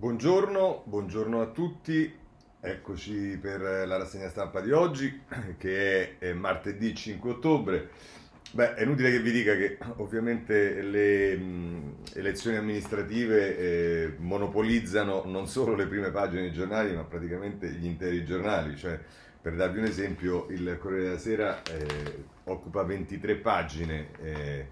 Buongiorno, buongiorno a tutti, eccoci per la rassegna stampa di oggi che è martedì 5 ottobre. Beh, è inutile che vi dica che ovviamente le elezioni amministrative eh, monopolizzano non solo le prime pagine dei giornali, ma praticamente gli interi giornali. Cioè, per darvi un esempio, il Corriere della Sera eh, occupa 23 pagine. Eh,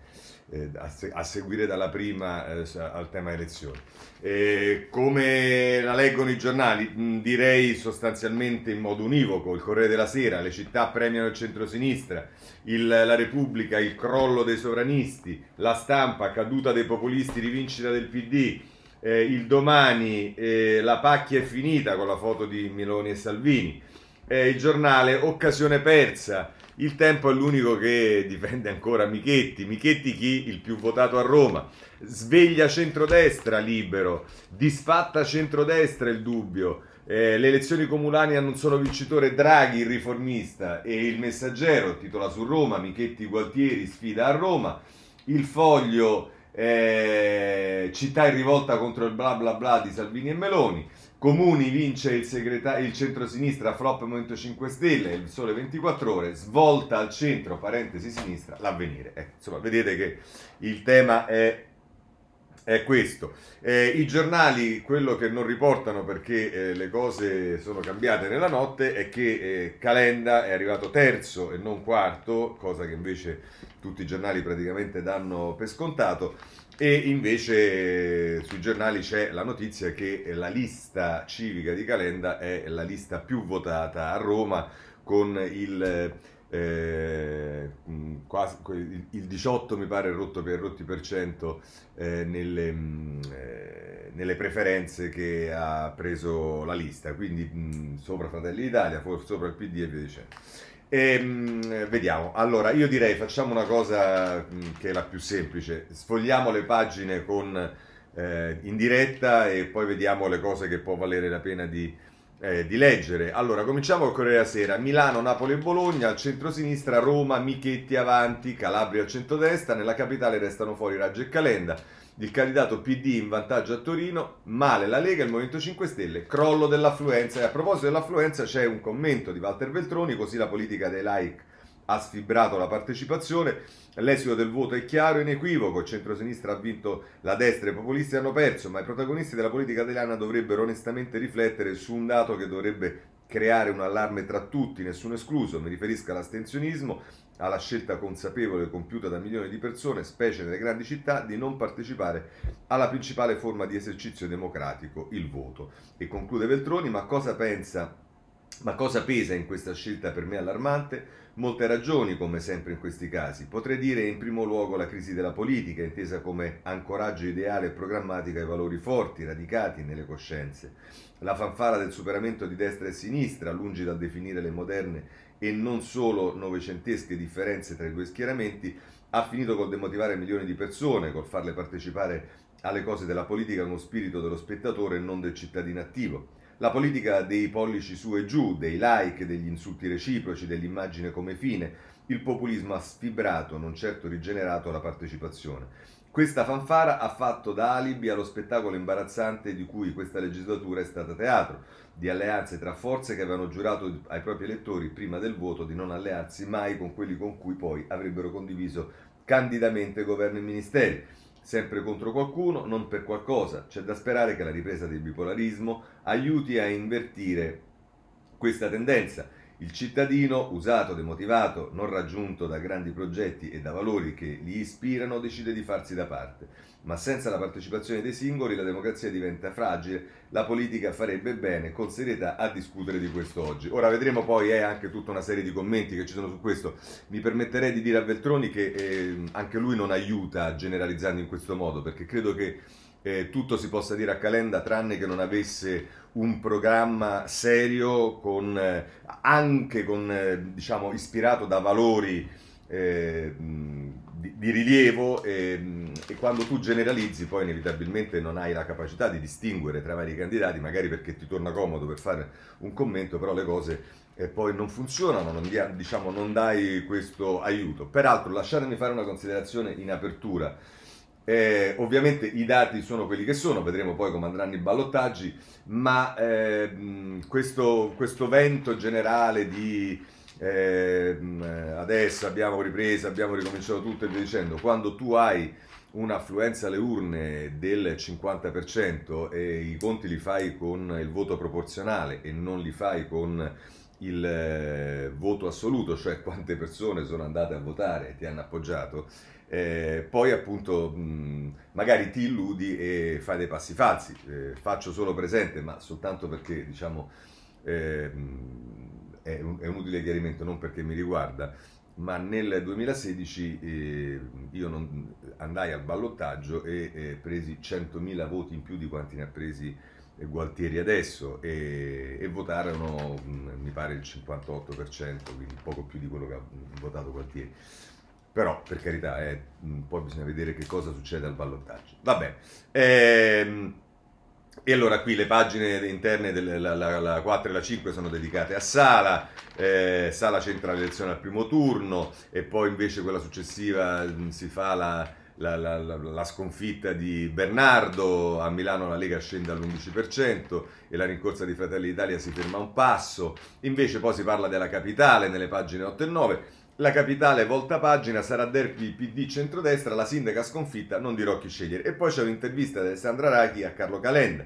eh, a, se- a, seguire dalla prima eh, al tema elezioni. Eh, come la leggono i giornali? Mh, direi sostanzialmente in modo univoco, il Corriere della Sera, le città premiano il centrosinistra, il, la Repubblica, il crollo dei sovranisti, la stampa, caduta dei populisti, rivincita del PD, eh, il domani, eh, la pacchia è finita con la foto di Meloni e Salvini, eh, il giornale, occasione persa, il tempo è l'unico che difende ancora Michetti. Michetti chi? Il più votato a Roma. Sveglia centrodestra libero. Disfatta centrodestra il dubbio. Eh, le elezioni comunali hanno un solo vincitore, Draghi, il riformista, e il messaggero, titola su Roma, Michetti Gualtieri sfida a Roma. Il foglio, eh, città in rivolta contro il bla bla bla di Salvini e Meloni. Comuni vince il, segreta- il centro-sinistra, flop Movimento 5 Stelle, il sole 24 ore, svolta al centro, parentesi sinistra, l'avvenire. Eh, insomma, vedete che il tema è, è questo. Eh, I giornali, quello che non riportano perché eh, le cose sono cambiate nella notte, è che eh, Calenda è arrivato terzo e non quarto, cosa che invece tutti i giornali praticamente danno per scontato e invece sui giornali c'è la notizia che la lista civica di Calenda è la lista più votata a Roma con il, eh, quasi, il 18 mi pare rotto per rotti per cento eh, nelle, eh, nelle, preferenze che ha preso la lista, quindi mh, sopra Fratelli d'Italia, sopra il PD e via dicendo. E, mh, vediamo, allora io direi facciamo una cosa mh, che è la più semplice, sfogliamo le pagine con, eh, in diretta e poi vediamo le cose che può valere la pena di, eh, di leggere. Allora, cominciamo col Corriere della Sera, Milano, Napoli e Bologna, al centro-sinistra, Roma, Michetti avanti, Calabria al centro-destra, nella capitale restano fuori Raggio e Calenda il candidato PD in vantaggio a Torino, male la Lega e il Movimento 5 Stelle, crollo dell'affluenza. E a proposito dell'affluenza c'è un commento di Walter Veltroni, così la politica dei like ha sfibrato la partecipazione, l'esito del voto è chiaro e inequivoco, il centrosinistra ha vinto, la destra e i populisti hanno perso, ma i protagonisti della politica italiana dovrebbero onestamente riflettere su un dato che dovrebbe creare un allarme tra tutti, nessuno escluso, mi riferisco all'astensionismo, alla scelta consapevole compiuta da milioni di persone, specie nelle grandi città, di non partecipare alla principale forma di esercizio democratico, il voto. E conclude Veltroni, ma cosa pensa ma cosa pesa in questa scelta per me allarmante? Molte ragioni, come sempre in questi casi. Potrei dire in primo luogo la crisi della politica, intesa come ancoraggio ideale e programmatico ai valori forti, radicati nelle coscienze. La fanfara del superamento di destra e sinistra, lungi dal definire le moderne e non solo novecentesche differenze tra i due schieramenti, ha finito col demotivare milioni di persone, col farle partecipare alle cose della politica con spirito dello spettatore e non del cittadino attivo. La politica dei pollici su e giù, dei like, degli insulti reciproci, dell'immagine come fine, il populismo ha sfibrato, non certo rigenerato, la partecipazione. Questa fanfara ha fatto da alibi allo spettacolo imbarazzante di cui questa legislatura è stata teatro, di alleanze tra forze che avevano giurato ai propri elettori prima del voto di non allearsi mai con quelli con cui poi avrebbero condiviso candidamente governo e ministeri sempre contro qualcuno, non per qualcosa. C'è da sperare che la ripresa del bipolarismo aiuti a invertire questa tendenza. Il cittadino, usato, demotivato, non raggiunto da grandi progetti e da valori che li ispirano, decide di farsi da parte ma senza la partecipazione dei singoli la democrazia diventa fragile, la politica farebbe bene con serietà a discutere di questo oggi. Ora vedremo poi eh, anche tutta una serie di commenti che ci sono su questo. Mi permetterei di dire a Veltroni che eh, anche lui non aiuta generalizzando in questo modo, perché credo che eh, tutto si possa dire a Calenda tranne che non avesse un programma serio con, eh, anche con, eh, diciamo, ispirato da valori eh, di, di, rilievo e, e, quando tu generalizzi poi inevitabilmente non hai la capacità di distinguere tra vari candidati, magari perché ti torna comodo per fare un commento, però le cose eh, poi non funzionano, non, diciamo, non dai questo aiuto. Peraltro lasciatemi fare una considerazione in apertura. Eh, ovviamente i dati sono quelli che sono, vedremo poi come andranno i ballottaggi, ma eh, questo, questo, vento generale di eh, adesso abbiamo ripreso, abbiamo ricominciato tutto e via dicendo, quando tu hai un'affluenza alle urne del 50% e i conti li fai con il voto proporzionale e non li fai con il eh, voto assoluto, cioè quante persone sono andate a votare e ti hanno appoggiato, eh, poi appunto mh, magari ti illudi e fai dei passi falsi. Eh, faccio solo presente, ma soltanto perché diciamo eh, è, un, è, un, utile chiarimento, non perché mi riguarda, ma nel 2016 eh, io non, andai al ballottaggio e eh, presi 100.000 voti in più di quanti ne ha presi Gualtieri adesso e, e votarono mi pare il 58%, quindi poco più di quello che ha votato Gualtieri. Però, per carità, eh, poi bisogna vedere che cosa succede al ballottaggio. Va bene. Ehm, e allora qui le pagine interne della la, la 4 e la 5 sono dedicate a Sala, eh, Sala centra l'elezione al primo turno e poi invece quella successiva mh, si fa la, la, la, la, sconfitta di Bernardo, a Milano la Lega scende all'11% e la rincorsa di Fratelli d'Italia si ferma a un passo, invece poi si parla della capitale nelle pagine 8 e 9, la capitale volta pagina sarà derby PD centrodestra, la sindaca sconfitta, non dirò chi scegliere. E poi c'è un'intervista di Alessandra Rachi a Carlo Calenda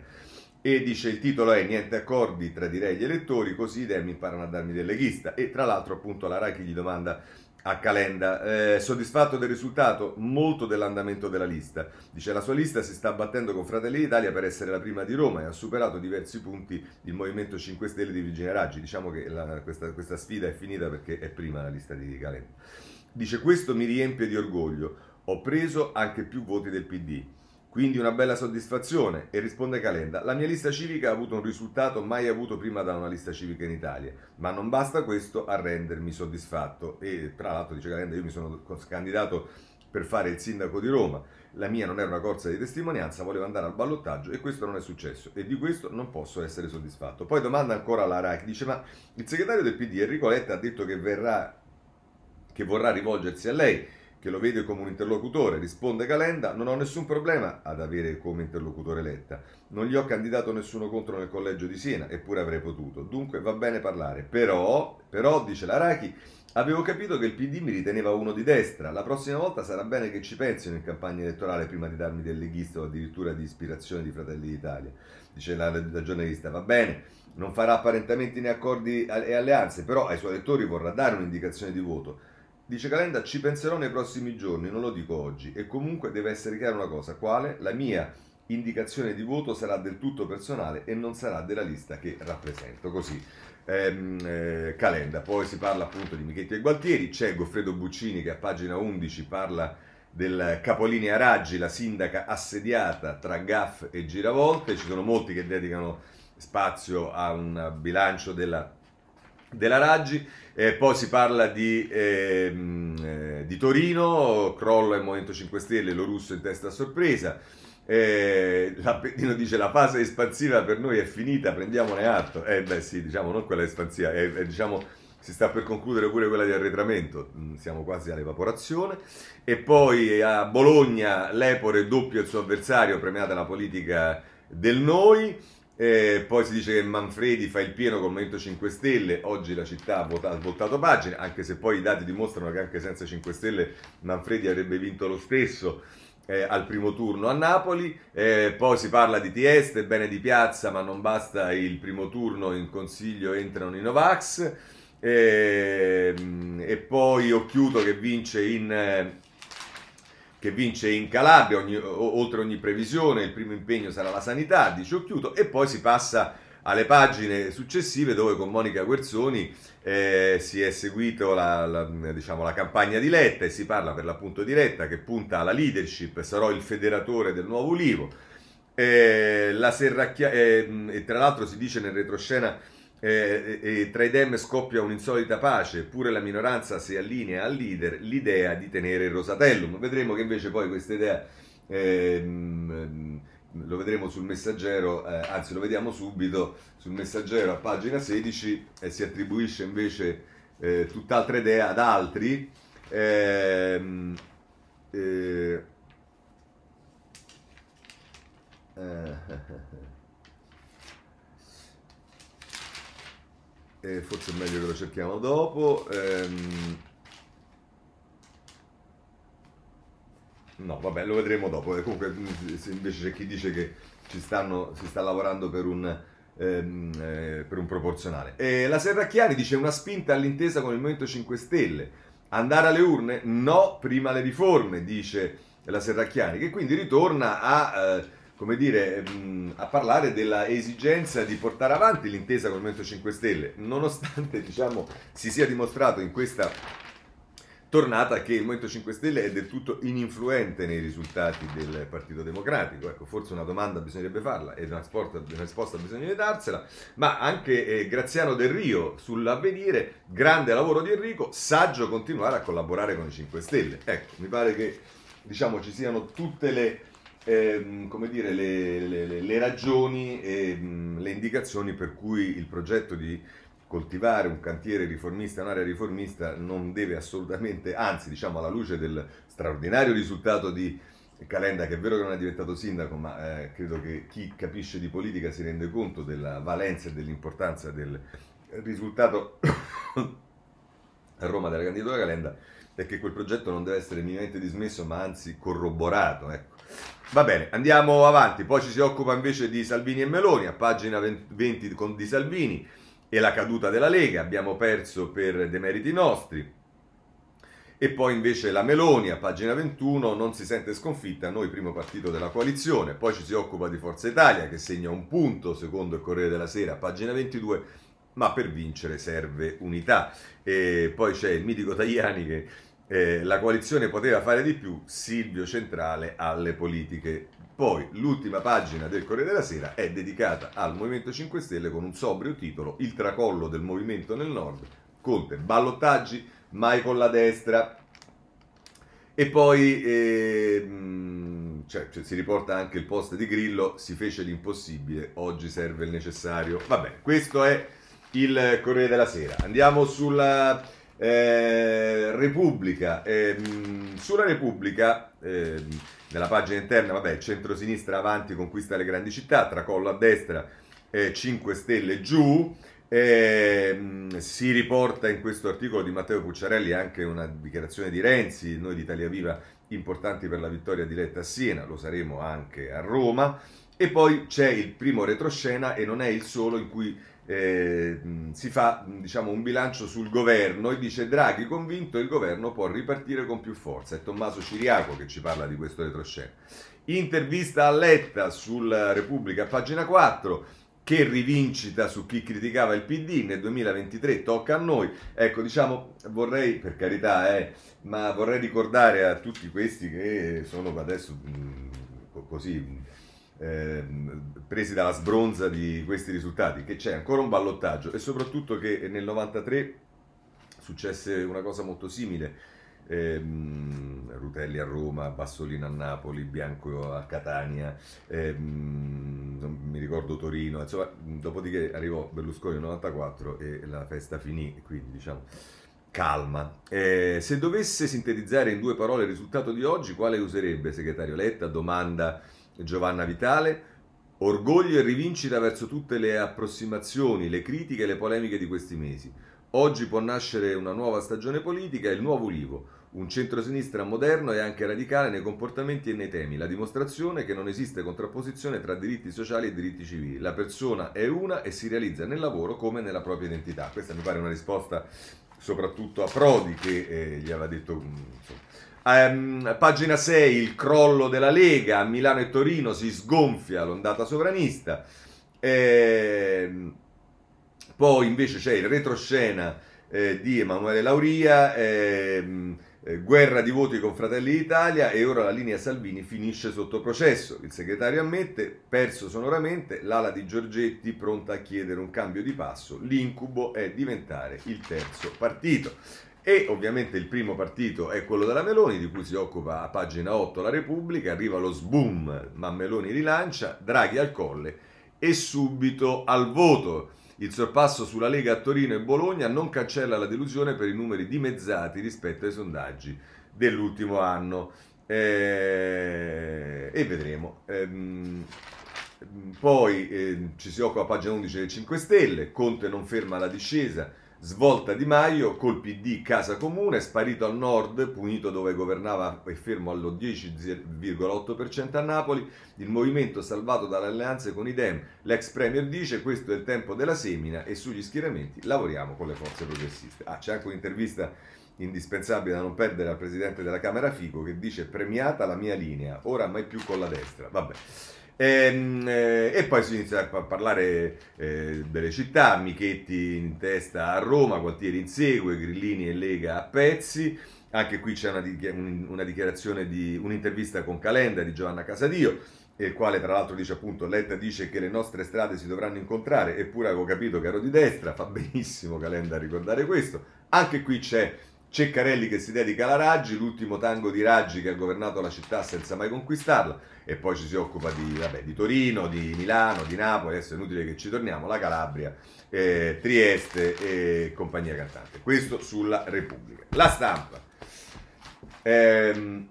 e dice il titolo è Niente accordi tra direi gli elettori, così i dem imparano a darmi del leghista. E tra l'altro appunto la Rachi gli domanda a Calenda. Eh, soddisfatto del risultato? Molto dell'andamento della lista. Dice la sua lista si sta battendo con Fratelli d'Italia per essere la prima di Roma e ha superato diversi punti il Movimento 5 Stelle di Virginia Raggi. Diciamo che la, questa, questa sfida è finita perché è prima la lista di Calenda. Dice questo mi riempie di orgoglio. Ho preso anche più voti del PD. Quindi una bella soddisfazione. E risponde Calenda, la mia lista civica ha avuto un risultato mai avuto prima da una lista civica in Italia, ma non basta questo a rendermi soddisfatto. E tra l'altro dice Calenda, io mi sono candidato per fare il sindaco di Roma, la mia non era una corsa di testimonianza, volevo andare al ballottaggio e questo non è successo e di questo non posso essere soddisfatto. Poi domanda ancora alla RAI, dice ma il segretario del PD Enrico Letta ha detto che verrà che vorrà rivolgersi a lei che lo vede come un interlocutore, risponde Calenda, non ho nessun problema ad avere come interlocutore Letta. Non gli ho candidato nessuno contro nel collegio di Siena, eppure avrei potuto. Dunque va bene parlare. Però, però, dice l'Arachi, avevo capito che il PD mi riteneva uno di destra. La prossima volta sarà bene che ci pensino in campagna elettorale prima di darmi del leghista o addirittura di ispirazione di Fratelli d'Italia. Dice la, la giornalista, va bene, non farà apparentamenti né accordi e alleanze, però ai suoi elettori vorrà dare un'indicazione di voto. Dice Calenda, ci penserò nei prossimi giorni, non lo dico oggi. E comunque deve essere chiara una cosa, quale? La mia indicazione di voto sarà del tutto personale e non sarà della lista che rappresento. Così ehm, eh, Calenda. Poi si parla appunto di Michetti e Gualtieri, c'è Goffredo Buccini che a pagina 11 parla del capolinea Raggi, la sindaca assediata tra gaff e giravolte. Ci sono molti che dedicano spazio a un bilancio della, della Raggi. Eh, poi si parla di, ehm, eh, di Torino, crollo al Movimento 5 Stelle, lo russo in testa a sorpresa. Eh, L'Appendino dice la fase espansiva per noi è finita, prendiamone atto. Eh beh sì, diciamo non quella espansiva, è, è, diciamo si sta per concludere pure quella di arretramento, mm, siamo quasi all'evaporazione. E poi a Bologna l'Epore doppia il suo avversario, premiata la politica del noi. Eh, poi si dice che Manfredi fa il pieno col Movimento 5 Stelle, oggi la città ha votato, voltato pagina, anche se poi i dati dimostrano che anche senza 5 Stelle Manfredi avrebbe vinto lo stesso eh, al primo turno a Napoli. Eh, poi si parla di Tieste, bene di piazza, ma non basta il primo turno, in consiglio entrano i Novax. Ehm, e poi Occhiuto che vince in che vince in Calabria, ogni, oltre ogni previsione, il primo impegno sarà la sanità, dice Occhiuto, e poi si passa alle pagine successive dove con Monica Guerzoni eh, si è seguito la, la, diciamo, la, campagna di Letta e si parla per l'appunto di Letta che punta alla leadership, sarò il federatore del nuovo Ulivo. Eh, la serracchia- eh, e tra l'altro si dice nel retroscena eh, e tra i dem scoppia un'insolita pace, eppure la minoranza si allinea al leader l'idea di tenere il Rosatellum. Vedremo che invece poi questa idea ehm, lo vedremo sul messaggero, eh, anzi lo vediamo subito sul messaggero a pagina 16 e si attribuisce invece eh, tutt'altra idea ad altri. Ehm, eh, forse è meglio che lo cerchiamo dopo. Ehm, no, vabbè, lo vedremo dopo. Comunque, invece c'è chi dice che ci stanno, si sta lavorando per un, ehm, eh, per un proporzionale. E la Serracchiani dice una spinta all'intesa con il Movimento 5 Stelle. Andare alle urne? No, prima le riforme, dice la Serracchiani, che quindi ritorna a... Eh, come dire, a parlare della esigenza di portare avanti l'intesa con il Movimento 5 Stelle, nonostante diciamo, si sia dimostrato in questa tornata che il Movimento 5 Stelle è del tutto ininfluente nei risultati del Partito Democratico. Ecco, forse una domanda bisognerebbe farla e una, sport, una risposta bisognerebbe darsela, ma anche eh, Graziano Del Rio sull'avvenire, grande lavoro di Enrico, saggio continuare a collaborare con i 5 Stelle. Ecco, mi pare che diciamo, ci siano tutte le ehm, come dire, le, le, le ragioni e mh, le indicazioni per cui il progetto di coltivare un cantiere riformista, un'area riformista, non deve assolutamente, anzi diciamo alla luce del straordinario risultato di Calenda, che è vero che non è diventato sindaco, ma eh, credo che chi capisce di politica si rende conto della valenza e dell'importanza del risultato a Roma della candidatura Calenda, è che quel progetto non deve essere minimamente dismesso, ma anzi corroborato. Ecco. Va bene, andiamo avanti. Poi ci si occupa invece di Salvini e Meloni, a pagina 20 con di Salvini e la caduta della Lega. Abbiamo perso per demeriti nostri. E poi invece la Meloni, a pagina 21, non si sente sconfitta, noi primo partito della coalizione. Poi ci si occupa di Forza Italia, che segna un punto, secondo il Corriere della Sera, a pagina 22, ma per vincere serve unità. E poi c'è il mitico Tajani che eh, la coalizione poteva fare di più, Silvio centrale alle politiche. Poi l'ultima pagina del Corriere della Sera è dedicata al Movimento 5 Stelle con un sobrio titolo Il tracollo del movimento nel nord, Conte, ballottaggi, mai con la destra. E poi eh, cioè, cioè, si riporta anche il post di Grillo, si fece l'impossibile, oggi serve il necessario. Vabbè, questo è il Corriere della Sera. Andiamo sulla eh, Repubblica, ehm, sulla Repubblica, ehm, nella pagina interna, vabbè, centro-sinistra avanti conquista le grandi città, tracollo a destra, eh, 5 stelle giù. Ehm, si riporta in questo articolo di Matteo Pucciarelli anche una dichiarazione di Renzi, noi di Italia Viva, importanti per la vittoria diretta a Siena, lo saremo anche a Roma. E poi c'è il primo retroscena e non è il solo in cui eh, si fa diciamo, un bilancio sul governo e dice Draghi convinto il governo può ripartire con più forza. È Tommaso Ciriaco che ci parla di questo retroscena. Intervista a Letta sulla Repubblica, pagina 4 che rivincita su chi criticava il PD nel 2023 tocca a noi. Ecco, diciamo, vorrei, per carità, eh, ma vorrei ricordare a tutti questi che sono adesso mh, così eh, presi dalla sbronza di questi risultati, che c'è ancora un ballottaggio e soprattutto che nel 93 successe una cosa molto simile. Ehm, Rutelli a Roma, Bassolino a Napoli, Bianco a Catania, ehm, non mi ricordo Torino, insomma, dopodiché arrivò Berlusconi nel 94 e la festa finì, quindi diciamo calma. Eh, se dovesse sintetizzare in due parole il risultato di oggi, quale userebbe, segretario Letta? Domanda Giovanna Vitale. Orgoglio e rivincita verso tutte le approssimazioni, le critiche e le polemiche di questi mesi. Oggi può nascere una nuova stagione politica e il nuovo Ulivo, un centrosinistra moderno e anche radicale nei comportamenti e nei temi, la dimostrazione che non esiste contrapposizione tra diritti sociali e diritti civili. La persona è una e si realizza nel lavoro come nella propria identità. Questa mi pare una risposta soprattutto a Prodi che eh, gli aveva detto insomma, Um, pagina 6, il crollo della Lega, a Milano e Torino si sgonfia l'ondata sovranista. Eh, poi invece c'è il retroscena eh, di Emanuele Lauria, ehm, eh, guerra di voti con Fratelli d'Italia e ora la linea Salvini finisce sotto processo. Il segretario ammette, perso sonoramente, l'ala di Giorgetti pronta a chiedere un cambio di passo. L'incubo è diventare il terzo partito. E ovviamente il primo partito è quello della Meloni, di cui si occupa a pagina 8 la Repubblica, arriva lo sboom, ma Meloni rilancia, Draghi al colle e subito al voto. Il sorpasso sulla Lega a Torino e Bologna non cancella la delusione per i numeri dimezzati rispetto ai sondaggi dell'ultimo anno. Eh, e vedremo. Ehm, poi eh, ci si occupa a pagina 11 delle 5 Stelle, Conte non ferma la discesa, Svolta Di Maio, col PD Casa Comune, sparito al nord, punito dove governava e fermo allo 10,8% a Napoli, il movimento salvato dalle alleanze con i Dem. L'ex premier dice questo è il tempo della semina e sugli schieramenti lavoriamo con le forze progressiste. Ah, c'è anche un'intervista indispensabile da non perdere al presidente della Camera Fico che dice premiata la mia linea, ora mai più con la destra. Vabbè. E, ehm, eh, e, poi si inizia a parlare eh, delle città, Michetti in testa a Roma, Gualtieri insegue, Grillini e Lega a pezzi. Anche qui c'è una, una dichiarazione di un'intervista con Calenda di Giovanna Casadio, il quale tra l'altro dice appunto Letta dice che le nostre strade si dovranno incontrare, eppure avevo capito che ero di destra, fa benissimo Calenda a ricordare questo. Anche qui c'è Ceccarelli che si dedica alla Raggi, l'ultimo tango di Raggi che ha governato la città senza mai conquistarla e poi ci si occupa di, vabbè, di Torino, di Milano, di Napoli, adesso è inutile che ci torniamo, la Calabria, eh, Trieste e compagnia cantante. Questo sulla Repubblica. La stampa. Ehm,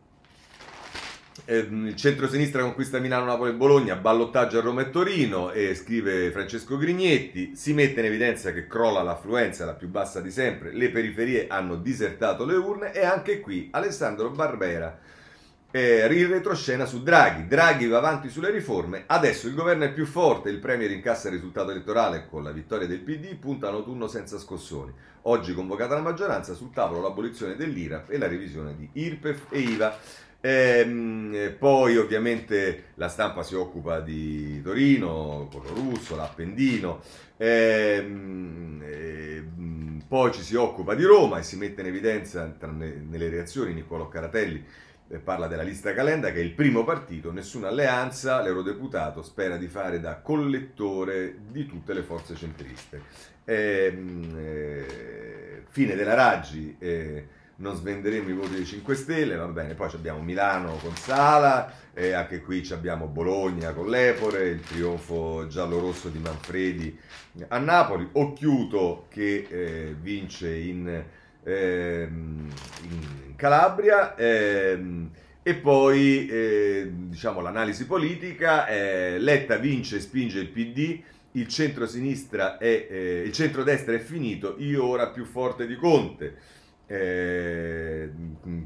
ehm, il centro-sinistra conquista Milano, Napoli e Bologna, ballottaggio a Roma e Torino, e scrive Francesco Grignetti, si mette in evidenza che crolla l'affluenza, la più bassa di sempre, le periferie hanno disertato le urne e anche qui Alessandro Barbera eh, in retroscena su Draghi. Draghi va avanti sulle riforme, adesso il governo è più forte, il Premier incassa il risultato elettorale con la vittoria del PD, punta a autunno senza scossoni. Oggi convocata la maggioranza, sul tavolo l'abolizione dell'IRAP e la revisione di IRPEF e IVA. Ehm, poi ovviamente la stampa si occupa di Torino, quello russo, l'Appendino, ehm, ehm, poi ci si occupa di Roma e si mette in evidenza tra, nelle reazioni Niccolò Caratelli parla della lista Calenda che è il primo partito, nessuna alleanza, l'eurodeputato spera di fare da collettore di tutte le forze centriste. Eh, eh, fine della Raggi, eh, non svenderemo i voti dei 5 Stelle, va bene, poi abbiamo Milano con Sala, anche qui abbiamo Bologna con l'Epore, il trionfo giallo-rosso di Manfredi a Napoli, Occhiuto che eh, vince in ehm, in Calabria. Ehm, e poi eh, diciamo l'analisi politica, eh, Letta vince e spinge il PD, il centro-sinistra è, eh, il centro-destra è finito, io ora più forte di Conte. Eh,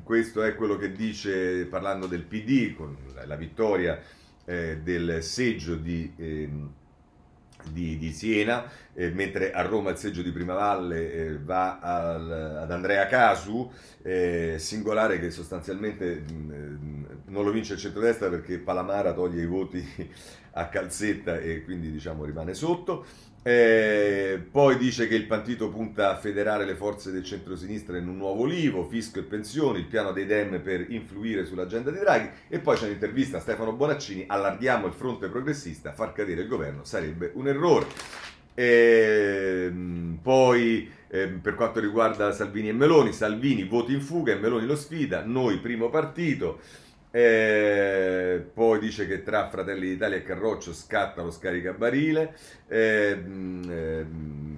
questo è quello che dice parlando del PD con la vittoria eh, del seggio di ehm, di, di Siena, eh, mentre a Roma il seggio di Primavalle eh, va al, ad Andrea Casu, eh, singolare che sostanzialmente mh, mm, non lo vince il centrodestra perché Palamara toglie i voti a calzetta e quindi diciamo rimane sotto. Eh, poi dice che il partito punta a federare le forze del centro-sinistra in un nuovo livo, fisco e pensioni, il piano dei Dem per influire sull'agenda di Draghi. E poi c'è un'intervista a Stefano Bonaccini, allarghiamo il fronte progressista, far cadere il governo sarebbe un errore. E, poi eh, per quanto riguarda Salvini e Meloni, Salvini voti in fuga e Meloni lo sfida, noi primo partito. Eh, poi dice che tra Fratelli d'Italia e Carroccio scatta lo scaricabarile. Eh, eh,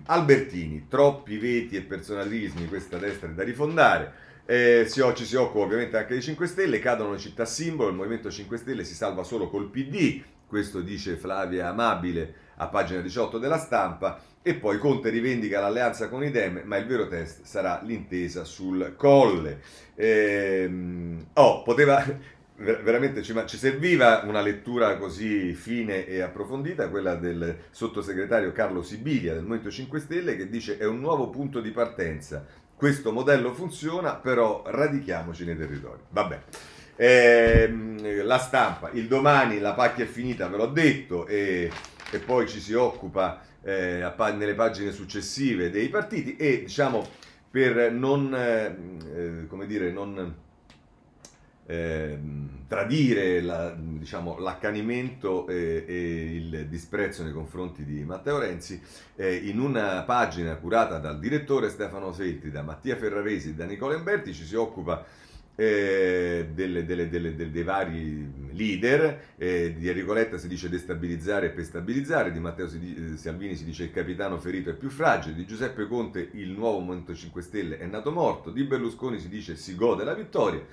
Albertini, troppi veti e personalismi, questa destra è da rifondare. Si, ci si occupa ovviamente anche dei 5 Stelle, cadono le città simbolo, il Movimento 5 Stelle si salva solo col PD, questo dice Flavia Amabile a pagina 18 della stampa, e poi Conte rivendica l'alleanza con i Dem, ma il vero test sarà l'intesa sul colle. Eh, oh, poteva, veramente ci, ci, serviva una lettura così fine e approfondita, quella del sottosegretario Carlo Sibilia del Movimento 5 Stelle che dice è un nuovo punto di partenza. Questo modello funziona, però radichiamoci nei territori. Vabbè. Eh, la stampa, il domani la pacchia è finita, ve l'ho detto, e, e poi ci si occupa eh, nelle pagine successive dei partiti e diciamo per non, eh, come dire, non eh, tradire la, diciamo, l'accanimento e, e, il disprezzo nei confronti di Matteo Renzi, eh, in una pagina curata dal direttore Stefano Felti, da Mattia Ferraresi e da Nicola Emberti ci si occupa eh, delle, delle, delle, dei vari leader, eh, di Enrico Letta si dice destabilizzare e pestabilizzare, di Matteo eh, Salvini si dice il capitano ferito è più fragile, di Giuseppe Conte il nuovo Movimento 5 Stelle è nato morto, di Berlusconi si dice si gode la vittoria,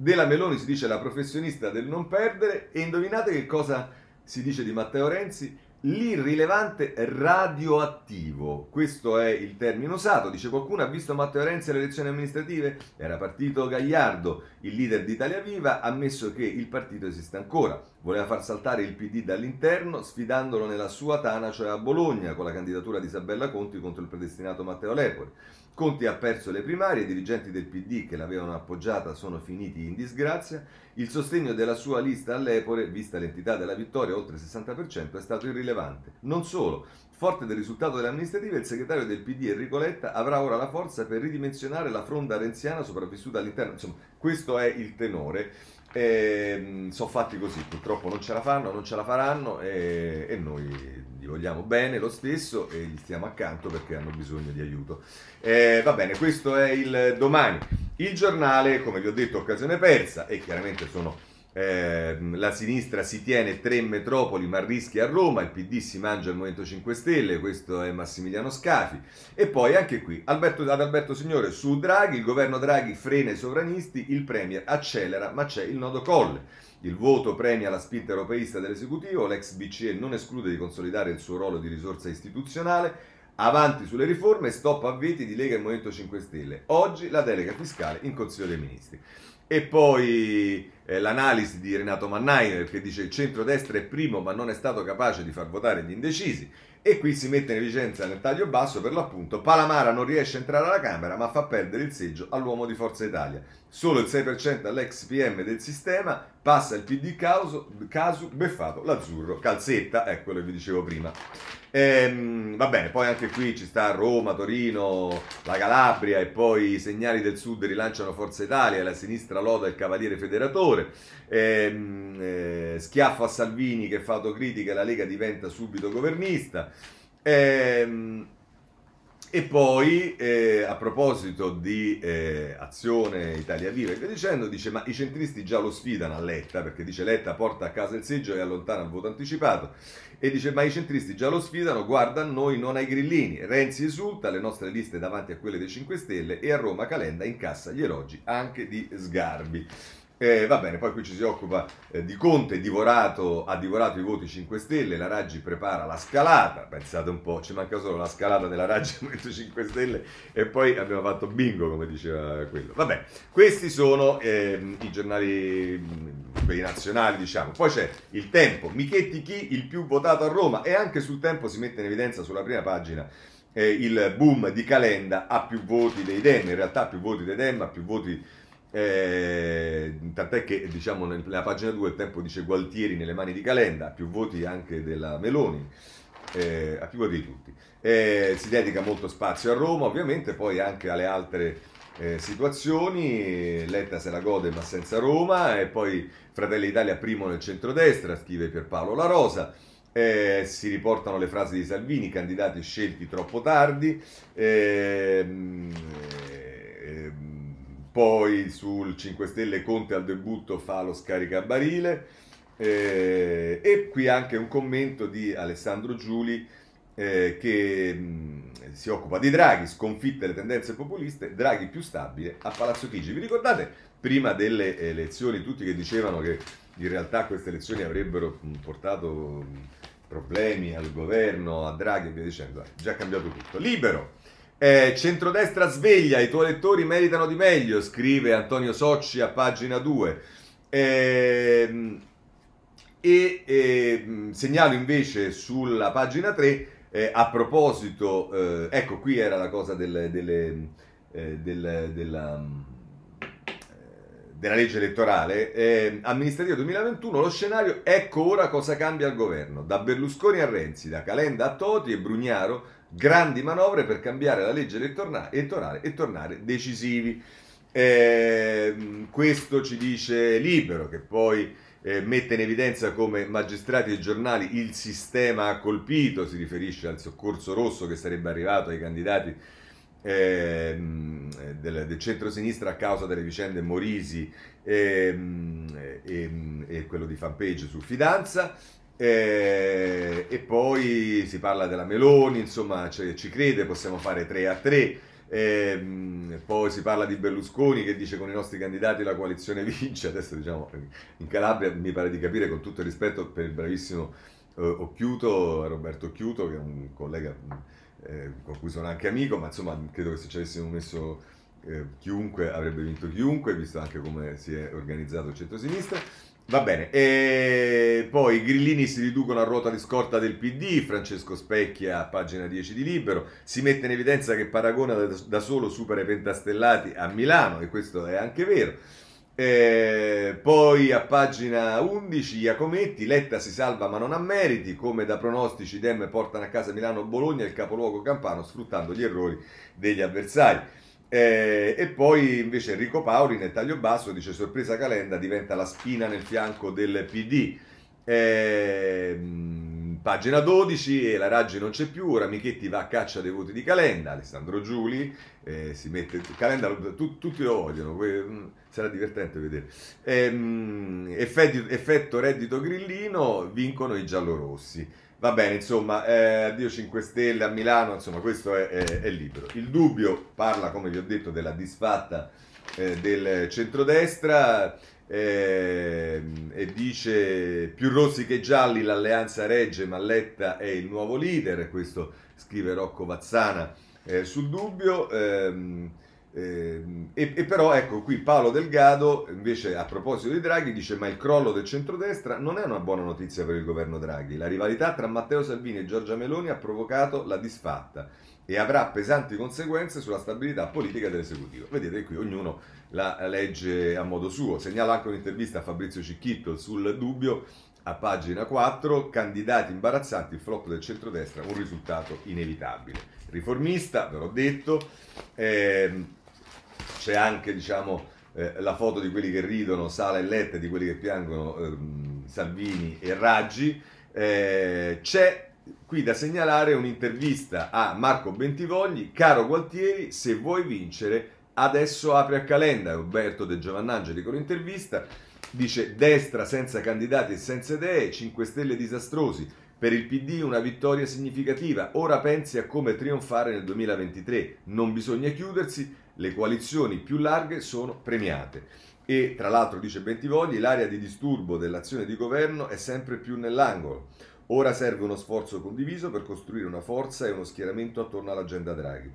della Meloni si dice la professionista del non perdere e indovinate che cosa si dice di Matteo Renzi, l'irrilevante radioattivo. Questo è il termine usato. Dice qualcuno ha visto Matteo Renzi alle elezioni amministrative? Era partito Gagliardo, il leader di Italia Viva, ha ammesso che il partito esiste ancora. Voleva far saltare il PD dall'interno, sfidandolo nella sua tana, cioè a Bologna, con la candidatura di Isabella Conti contro il predestinato Matteo Lepori. Conti ha perso le primarie, i dirigenti del PD che l'avevano appoggiata sono finiti in disgrazia, il sostegno della sua lista all'Epore, vista l'entità della vittoria, oltre il 60%, è stato irrilevante. Non solo, forte del risultato delle amministrative, il segretario del PD Enrico Letta avrà ora la forza per ridimensionare la fronda renziana sopravvissuta all'interno. Insomma, questo è il tenore. Eh, sono fatti così, purtroppo non ce la fanno, non ce la faranno e, e noi vogliamo bene lo stesso e gli stiamo accanto perché hanno bisogno di aiuto. Eh, va bene, questo è il domani. Il giornale, come vi ho detto, occasione persa e chiaramente sono... Eh, la sinistra si tiene tre metropoli ma rischia a Roma, il PD si mangia il Movimento 5 Stelle, questo è Massimiliano Scafi. E poi anche qui Alberto, ad Alberto Signore su Draghi, il governo Draghi frena i sovranisti, il Premier accelera ma c'è il nodo colle. Il voto premia la spinta europeista dell'esecutivo, l'ex BCE non esclude di consolidare il suo ruolo di risorsa istituzionale, avanti sulle riforme, stop a veti di Lega e Movimento 5 Stelle. Oggi la delega fiscale in Consiglio dei Ministri. E poi eh, l'analisi di Renato Mannainer che dice il centrodestra è primo ma non è stato capace di far votare gli indecisi. E qui si mette in evidenza nel taglio basso per l'appunto Palamara non riesce a entrare alla Camera ma fa perdere il seggio all'uomo di Forza Italia. Solo il 6% all'ex PM del sistema, passa il PD caso, casu, beffato l'azzurro, calzetta, è quello che vi dicevo prima. Ehm, va bene, poi anche qui ci sta Roma, Torino, la Calabria e poi i segnali del sud rilanciano Forza Italia, la sinistra loda il Cavaliere Federatore, ehm, eh, schiaffo a Salvini che fa autocritica e la Lega diventa subito governista. Ehm, e poi, eh, a proposito di eh, Azione Italia Viva e via dicendo, dice ma i centristi già lo sfidano a Letta, perché dice Letta porta a casa il seggio e allontana il voto anticipato, e dice ma i centristi già lo sfidano, guarda a noi non ai grillini, Renzi esulta, le nostre liste davanti a quelle dei 5 Stelle e a Roma Calenda incassa gli elogi anche di Sgarbi. Eh, va bene, poi qui ci si occupa eh, di Conte, divorato, ha divorato i voti 5 Stelle, la Raggi prepara la scalata, pensate un po', ci manca solo la scalata della Raggi al 5 Stelle e poi abbiamo fatto bingo come diceva quello. Vabbè, questi sono eh, i giornali quelli nazionali diciamo, poi c'è il Tempo, Michetti chi il più votato a Roma e anche sul Tempo si mette in evidenza sulla prima pagina eh, il boom di Calenda ha più voti dei Dem, in realtà più voti dei Dem, ha più voti eh, tant'è che diciamo nella pagina 2 il tempo dice Gualtieri nelle mani di Calenda, più voti anche della Meloni, eh, ha più voti di tutti. Eh, si dedica molto spazio a Roma, ovviamente, poi anche alle altre eh, situazioni. Letta se la gode ma senza Roma, e poi Fratelli d'Italia primo nel centrodestra, scrive Pierpaolo La Rosa. Eh, si riportano le frasi di Salvini, candidati scelti troppo tardi. Eh, poi sul 5 Stelle Conte al debutto fa lo scaricabarile eh, e qui anche un commento di Alessandro Giuli eh, che mh, mm, si occupa di Draghi, sconfitte le tendenze populiste, Draghi più stabile a Palazzo Chigi. Vi ricordate prima delle elezioni tutti che dicevano che in realtà queste elezioni avrebbero mm, portato mm, problemi al governo, a Draghi e via dicendo, è già cambiato tutto. Libero! Eh, centrodestra sveglia, i tuoi lettori meritano di meglio, scrive Antonio Socci a pagina 2. Eh, e eh, segnalo invece sulla pagina 3, eh, a proposito, eh, ecco qui era la cosa delle, delle, eh, del, della, della, legge elettorale, amministrativa 2021, lo scenario, ecco ora cosa cambia al governo, da Berlusconi a Renzi, da Calenda a Toti e Brugnaro grandi manovre per cambiare la legge elettorale e tornare decisivi. Eh, questo ci dice Libero, che poi eh, mette in evidenza come magistrati e giornali il sistema ha colpito, si riferisce al soccorso rosso che sarebbe arrivato ai candidati eh, del, del centro-sinistra a causa delle vicende Morisi e, e, e quello di fanpage su Fidanza. Eh, e poi si parla della Meloni, insomma cioè, ci crede, possiamo fare 3 a 3. Ehm, poi si parla di Berlusconi che dice con i nostri candidati la coalizione vince. Adesso diciamo in Calabria mi pare di capire con tutto il rispetto per il bravissimo eh, Occhiuto, Roberto Occhiuto, che è un collega eh, con cui sono anche amico, ma insomma credo che se ci avessimo messo eh, chiunque avrebbe vinto chiunque, visto anche come si è organizzato il centro-sinistra. Va bene, e poi i grillini si riducono a ruota di scorta del PD, Francesco Specchia, pagina 10 di Libero, si mette in evidenza che Paragona da solo supera i pentastellati a Milano, e questo è anche vero. E poi a pagina 11 Iacometti, Letta si salva ma non ha meriti, come da pronostici Dem portano a casa Milano-Bologna il capoluogo campano sfruttando gli errori degli avversari. Eh, e poi invece Enrico Paoli nel taglio basso dice sorpresa Calenda diventa la spina nel fianco del PD. Eh, pagina 12 e la Raggi non c'è più, ora Michetti va a caccia dei voti di Calenda, Alessandro Giuli eh, si mette Calenda, tu, tutti lo vogliono, mm, sarà divertente vedere. Eh, effetto, effetto reddito grillino, vincono i giallorossi. Va bene, insomma, eh, addio 5 Stelle a Milano, insomma, questo è, è, è, libero. Il dubbio parla, come vi ho detto, della disfatta eh, del centrodestra eh, e dice più rossi che gialli l'alleanza regge, ma Letta è il nuovo leader, questo scrive Rocco Vazzana eh, sul dubbio. Ehm, eh, e, e, però ecco qui Paolo Delgado invece a proposito di Draghi dice ma il crollo del centrodestra non è una buona notizia per il governo Draghi. La rivalità tra Matteo Salvini e Giorgia Meloni ha provocato la disfatta e avrà pesanti conseguenze sulla stabilità politica dell'esecutivo. Vedete qui ognuno la legge a modo suo. Segnalo anche un'intervista a Fabrizio Cicchitto sul dubbio a pagina 4, candidati imbarazzanti, il flop del centrodestra, un risultato inevitabile. Riformista, ve l'ho detto, ehm, c'è anche diciamo, eh, la foto di quelli che ridono, Sala e Letta, di quelli che piangono ehm, Salvini e Raggi. Eh, c'è qui da segnalare un'intervista a Marco Bentivogli, caro Gualtieri, se vuoi vincere adesso apri a calenda, Roberto De Giovannangeli con l'intervista, dice destra senza candidati e senza idee, 5 Stelle disastrosi, per il PD una vittoria significativa, ora pensi a come trionfare nel 2023, non bisogna chiudersi, le coalizioni più larghe sono premiate. E tra l'altro, dice Bentivogli, l'area di disturbo dell'azione di governo è sempre più nell'angolo. Ora serve uno sforzo condiviso per costruire una forza e uno schieramento attorno all'agenda Draghi.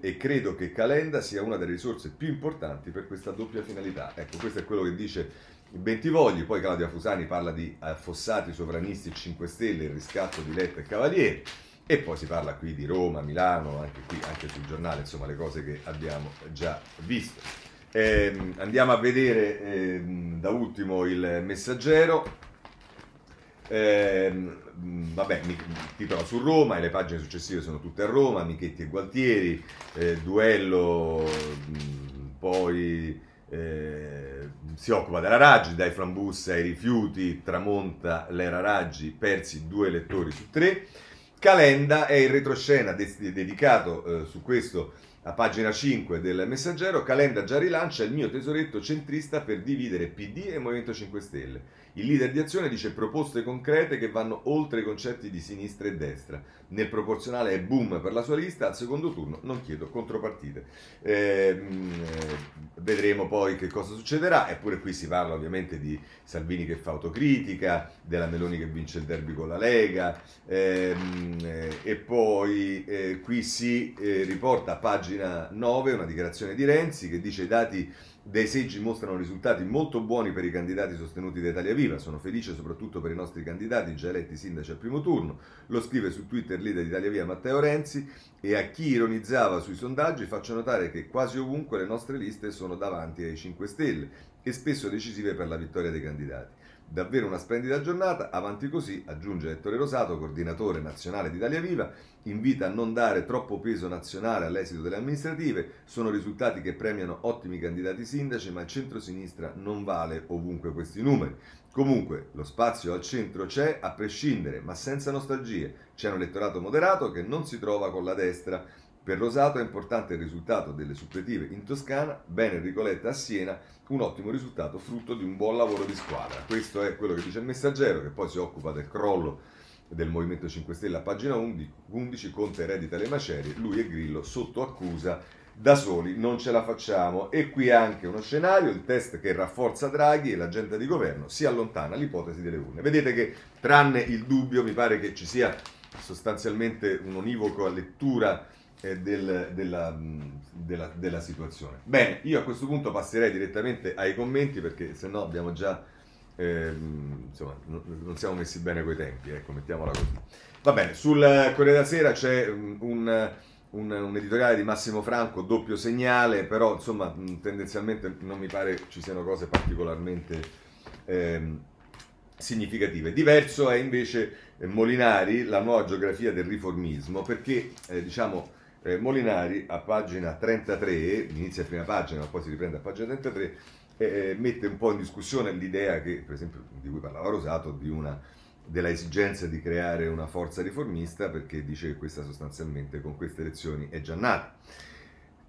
E credo che Calenda sia una delle risorse più importanti per questa doppia finalità. Ecco, questo è quello che dice Bentivogli. Poi Claudia Fusani parla di affossati sovranisti 5 Stelle, il riscatto di Letta e Cavalieri. E poi si parla qui di Roma, Milano, anche qui, anche sul giornale, insomma le cose che abbiamo già visto. Eh, andiamo a vedere eh, da ultimo il messaggero. Eh, vabbè, però su Roma e le pagine successive sono tutte a Roma, Michetti e Gualtieri, eh, duello, poi eh, si occupa della Raggi, dai Flambus ai rifiuti, tramonta l'era Raggi, persi due elettori su tre. Calenda è il retroscena de- dedicato eh, su questo a pagina 5 del messaggero. Calenda già rilancia il mio tesoretto centrista per dividere PD e Movimento 5 Stelle. Il leader di azione dice proposte concrete che vanno oltre i concetti di sinistra e destra. Nel proporzionale è boom per la sua lista, al secondo turno non chiedo contropartite. Ehm, eh, vedremo poi che cosa succederà, eppure qui si parla ovviamente di Salvini che fa autocritica, della Meloni che vince il derby con la Lega, ehm, eh, e poi eh, qui si eh, riporta a pagina 9 una dichiarazione di Renzi che dice i dati dei seggi mostrano risultati molto buoni per i candidati sostenuti da Italia Viva. Sono felice soprattutto per i nostri candidati già eletti sindaci al primo turno. Lo scrive su Twitter leader Italia Viva Matteo Renzi e a chi ironizzava sui sondaggi faccio notare che quasi ovunque le nostre liste sono davanti ai 5 Stelle e spesso decisive per la vittoria dei candidati. Davvero una splendida giornata, avanti così, aggiunge Ettore Rosato, coordinatore nazionale di Italia Viva, invita a non dare troppo peso nazionale all'esito delle amministrative, sono risultati che premiano ottimi candidati sindaci, ma il centro-sinistra non vale ovunque questi numeri. Comunque, lo spazio al centro c'è, a prescindere, ma senza nostalgie. C'è un elettorato moderato che non si trova con la destra. Per Rosato è importante il risultato delle suppletive in Toscana, bene Enrico Letta a Siena un ottimo risultato frutto di un buon lavoro di squadra. Questo è quello che dice il messaggero, che poi si occupa del crollo del Movimento 5 Stelle a pagina 11, Conte eredita le macerie, lui e Grillo sotto accusa da soli non ce la facciamo. E qui anche uno scenario, il test che rafforza Draghi e l'agenda di governo si allontana l'ipotesi delle urne. Vedete che tranne il dubbio mi pare che ci sia sostanzialmente un'univoca lettura del, della, della, della, situazione. Bene, io a questo punto passerei direttamente ai commenti perché se no abbiamo già... Eh, insomma, non siamo messi bene coi tempi, ecco, mettiamola così. Va bene, sul Corriere della Sera c'è un un, un, editoriale di Massimo Franco, doppio segnale, però insomma tendenzialmente non mi pare ci siano cose particolarmente eh, significative. Diverso è invece eh, Molinari, la nuova geografia del riformismo, perché eh, diciamo eh, Molinari a pagina 33, inizia a prima pagina poi si riprende a pagina 33, eh, eh, mette un po' in discussione l'idea che, per esempio, di cui parlava Rosato, una della esigenza di creare una forza riformista perché dice che questa sostanzialmente con queste elezioni è già nata.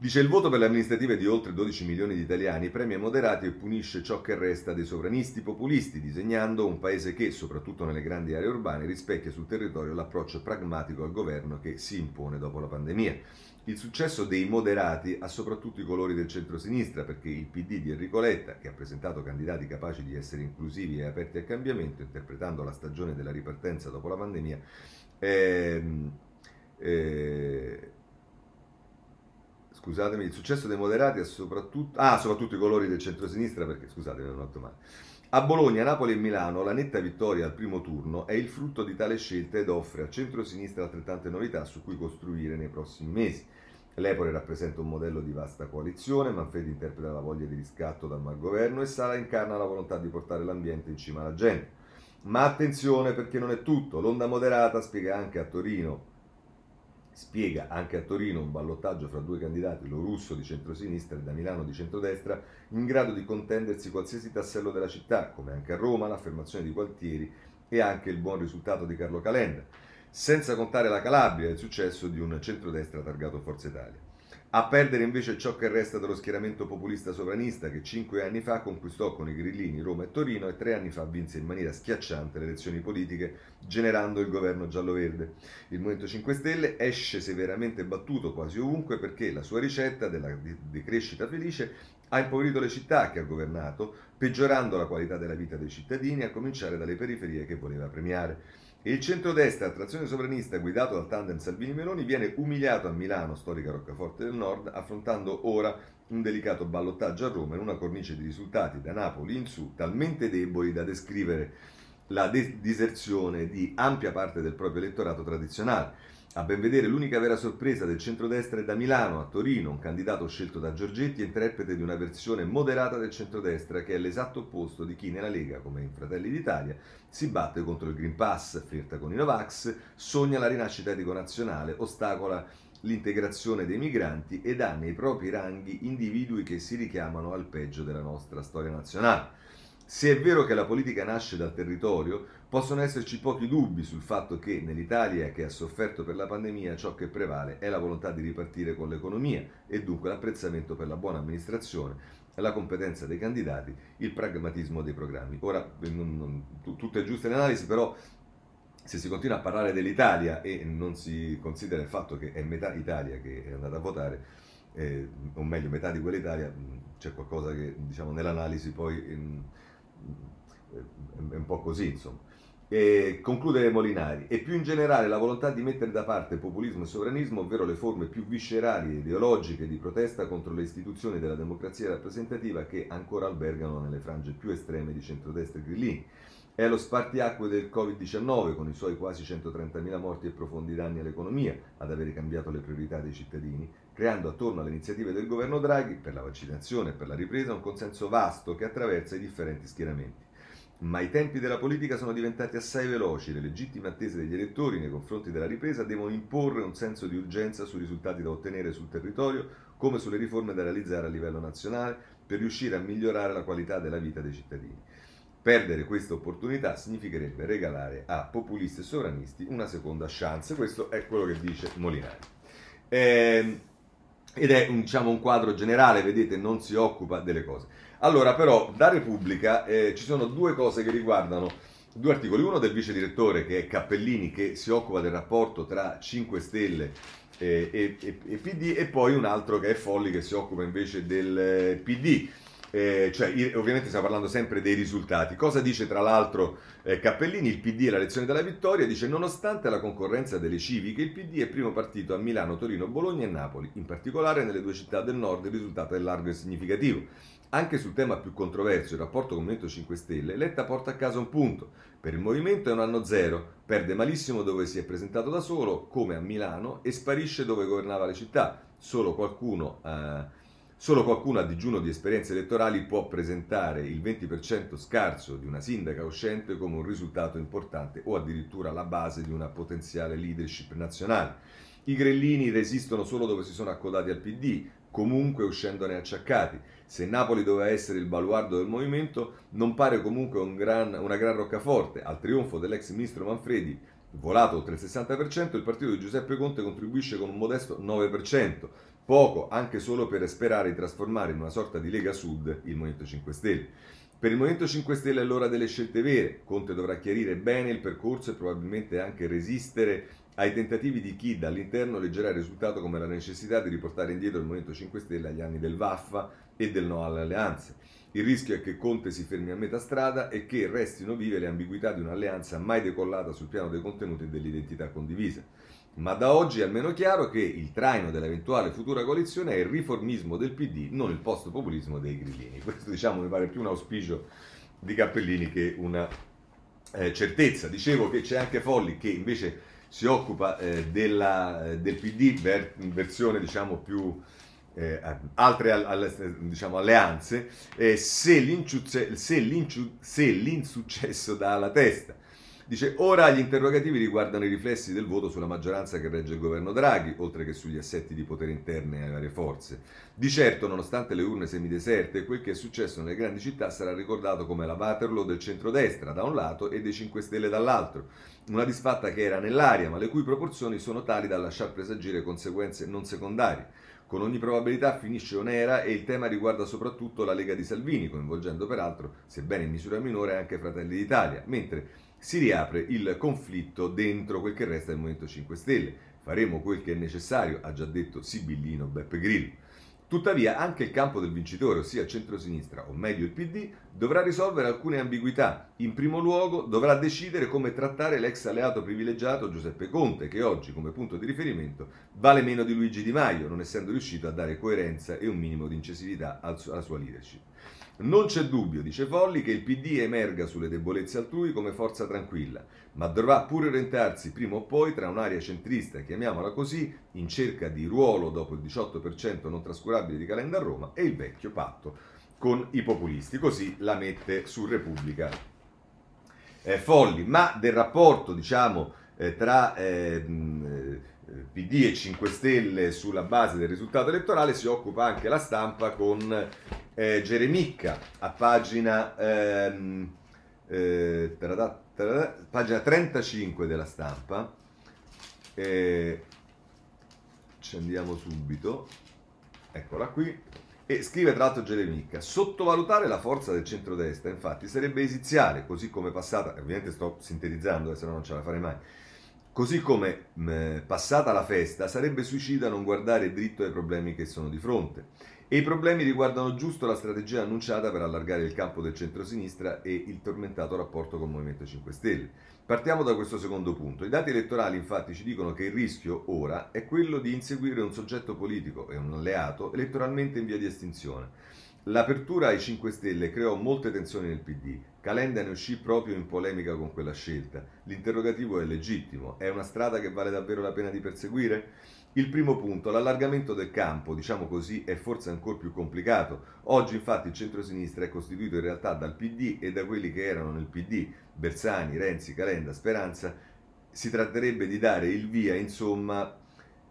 Dice il voto per le amministrative di oltre 12 milioni di italiani premia moderati e punisce ciò che resta dei sovranisti populisti, disegnando un paese che, soprattutto nelle grandi aree urbane, rispecchia sul territorio l'approccio pragmatico al governo che si impone dopo la pandemia. Il successo dei moderati ha soprattutto i colori del centro-sinistra, perché il PD di Enrico Letta, che ha presentato candidati capaci di essere inclusivi e aperti al cambiamento, interpretando la stagione della ripartenza dopo la pandemia, eh, eh, scusatemi, il successo dei moderati ha soprattutto, ah, soprattutto i colori del centro-sinistra, perché scusatemi, non ho male. A Bologna, Napoli e Milano la netta vittoria al primo turno è il frutto di tale scelta ed offre al centro-sinistra altrettante novità su cui costruire nei prossimi mesi. L'Epore rappresenta un modello di vasta coalizione, Manfredi interpreta la voglia di riscatto dal malgoverno e Sala incarna la volontà di portare l'ambiente in cima alla gente. Ma attenzione perché non è tutto, l'onda moderata spiega anche a Torino, spiega anche a Torino un ballottaggio fra due candidati, lo russo di centrosinistra e da Milano di centrodestra, in grado di contendersi qualsiasi tassello della città, come anche a Roma l'affermazione di Gualtieri e anche il buon risultato di Carlo Calenda senza contare la Calabria e il successo di un centrodestra targato Forza Italia. A perdere invece ciò che resta dello schieramento populista sovranista che cinque anni fa conquistò con i grillini Roma e Torino e tre anni fa vinse in maniera schiacciante le elezioni politiche generando il governo giallo-verde. Il Movimento 5 Stelle esce severamente battuto quasi ovunque perché la sua ricetta della decrescita felice ha impoverito le città che ha governato, peggiorando la qualità della vita dei cittadini, a cominciare dalle periferie che voleva premiare. Il centrodestra a trazione sovranista guidato dal tandem Salvini-Meloni viene umiliato a Milano, storica roccaforte del nord, affrontando ora un delicato ballottaggio a Roma in una cornice di risultati da Napoli in su talmente deboli da descrivere la de- diserzione di ampia parte del proprio elettorato tradizionale. A ben vedere, l'unica vera sorpresa del centrodestra è da Milano a Torino, un candidato scelto da Giorgetti e interprete di una versione moderata del centrodestra che è l'esatto opposto di chi nella Lega, come in Fratelli d'Italia, si batte contro il Green Pass, flirta con i Novax, sogna la rinascita etico-nazionale, ostacola l'integrazione dei migranti ed ha nei propri ranghi individui che si richiamano al peggio della nostra storia nazionale. Se è vero che la politica nasce dal territorio, possono esserci pochi dubbi sul fatto che nell'Italia che ha sofferto per la pandemia ciò che prevale è la volontà di ripartire con l'economia e dunque l'apprezzamento per la buona amministrazione, la competenza dei candidati, il pragmatismo dei programmi. Ora, non, non, tutte giuste le analisi, però se si continua a parlare dell'Italia e non si considera il fatto che è metà Italia che è andata a votare, eh, o meglio metà di quell'Italia, c'è qualcosa che diciamo nell'analisi poi... In, è un po' così, insomma. E conclude Molinari, e più in generale la volontà di mettere da parte populismo e sovranismo, ovvero le forme più viscerali e ideologiche di protesta contro le istituzioni della democrazia rappresentativa che ancora albergano nelle frange più estreme di centrodestra e grillini. È lo spartiacque del Covid-19, con i suoi quasi 130.000 morti e profondi danni all'economia, ad avere cambiato le priorità dei cittadini, creando attorno alle iniziative del governo Draghi per la vaccinazione e per la ripresa un consenso vasto che attraversa i differenti schieramenti. Ma i tempi della politica sono diventati assai veloci, le legittime attese degli elettori nei confronti della ripresa devono imporre un senso di urgenza sui risultati da ottenere sul territorio, come sulle riforme da realizzare a livello nazionale, per riuscire a migliorare la qualità della vita dei cittadini. Perdere questa opportunità significherebbe regalare a populisti e sovranisti una seconda chance. Questo è quello che dice Molinari. Eh, ed è diciamo, un quadro generale, vedete, non si occupa delle cose. Allora, però, da Repubblica eh, ci sono due cose che riguardano due articoli, uno del vice direttore che è Cappellini che si occupa del rapporto tra 5 Stelle e, e, e, PD e poi un altro che è Folli che si occupa invece del eh, PD. Eh, cioè, ovviamente stiamo parlando sempre dei risultati. Cosa dice tra l'altro eh, Cappellini? Il PD è la lezione della vittoria. Dice: Nonostante la concorrenza delle civiche, il PD è primo partito a Milano, Torino, Bologna e Napoli. In particolare nelle due città del nord il risultato è largo e significativo. Anche sul tema più controverso, il rapporto con Movimento 5 Stelle, Letta porta a casa un punto. Per il movimento è un anno zero, perde malissimo dove si è presentato da solo, come a Milano, e sparisce dove governava le città. Solo qualcuno, eh, solo qualcuno a digiuno di esperienze elettorali può presentare il 20% scarso di una sindaca uscente come un risultato importante o addirittura la base di una potenziale leadership nazionale. I grellini resistono solo dove si sono accodati al PD, comunque uscendone acciaccati. Se Napoli doveva essere il baluardo del movimento, non pare comunque un gran, una gran roccaforte. Al trionfo dell'ex ministro Manfredi, volato oltre il 60%, il partito di Giuseppe Conte contribuisce con un modesto 9%, poco anche solo per sperare di trasformare in una sorta di Lega Sud il Movimento 5 Stelle. Per il Movimento 5 Stelle è l'ora delle scelte vere. Conte dovrà chiarire bene il percorso e probabilmente anche resistere ai tentativi di chi dall'interno leggerà il risultato come la necessità di riportare indietro il Movimento 5 Stelle agli anni del Vaffa e del no alle alleanze. Il rischio è che Conte si fermi a metà strada e che restino vive le ambiguità di un'alleanza mai decollata sul piano dei contenuti e dell'identità condivisa. Ma da oggi è almeno chiaro che il traino dell'eventuale futura coalizione è il riformismo del PD, non il post-populismo dei grillini. Questo diciamo mi pare più un auspicio di Cappellini che una eh, certezza. Dicevo che c'è anche Folli che invece si occupa eh, della, eh, del PD ver, in versione diciamo più eh, altre al, diciamo, alleanze eh, se, se, l'insuccesso dà alla testa Dice, ora gli interrogativi riguardano i riflessi del voto sulla maggioranza che regge il governo Draghi, oltre che sugli assetti di potere interne alle varie forze. Di certo, nonostante le urne semideserte, quel che è successo nelle grandi città sarà ricordato come la Waterloo del centrodestra da un lato e dei 5 Stelle dall'altro. Una disfatta che era nell'aria, ma le cui proporzioni sono tali da lasciar presagire conseguenze non secondarie. Con ogni probabilità finisce onera e il tema riguarda soprattutto la Lega di Salvini, coinvolgendo peraltro, sebbene in misura minore, anche Fratelli d'Italia, mentre si riapre il conflitto dentro quel che resta del Movimento 5 Stelle. Faremo quel che è necessario, ha già detto Sibillino Beppe Grillo. Tuttavia anche il campo del vincitore, ossia il centrosinistra, o meglio il PD, dovrà risolvere alcune ambiguità. In primo luogo dovrà decidere come trattare l'ex alleato privilegiato Giuseppe Conte, che oggi come punto di riferimento vale meno di Luigi Di Maio, non essendo riuscito a dare coerenza e un minimo di incisività alla sua leadership. Non c'è dubbio, dice Folli, che il PD emerga sulle debolezze altrui come forza tranquilla, ma dovrà pure orientarsi prima o poi tra un'area centrista, chiamiamola così, in cerca di ruolo dopo il 18% non trascurabile di Calenda a Roma, e il vecchio patto con i populisti. Così la mette su Repubblica eh, Folli. Ma del rapporto, diciamo, eh, tra... Eh, PD e 5 Stelle sulla base del risultato elettorale si occupa anche la stampa con eh, Geremicca a pagina, ehm, eh, tarada, tarada, pagina 35 della stampa. Eh, ci andiamo subito, eccola qui. E scrive tra l'altro Geremicca, sottovalutare la forza del centrodestra infatti sarebbe esiziale, così come passata, ovviamente sto sintetizzando, eh, se no non ce la farei mai, Così come mh, passata la festa, sarebbe suicida non guardare dritto ai problemi che sono di fronte. E i problemi riguardano giusto la strategia annunciata per allargare il campo del centro-sinistra e il tormentato rapporto con il Movimento 5 Stelle. Partiamo da questo secondo punto. I dati elettorali infatti ci dicono che il rischio ora è quello di inseguire un soggetto politico e un alleato elettoralmente in via di estinzione. L'apertura ai 5 Stelle creò molte tensioni nel PD. Calenda ne uscì proprio in polemica con quella scelta. L'interrogativo è legittimo. È una strada che vale davvero la pena di perseguire? Il primo punto, l'allargamento del campo, diciamo così, è forse ancora più complicato. Oggi infatti il centro-sinistra è costituito in realtà dal PD e da quelli che erano nel PD, Bersani, Renzi, Calenda, Speranza. Si tratterebbe di dare il via, insomma,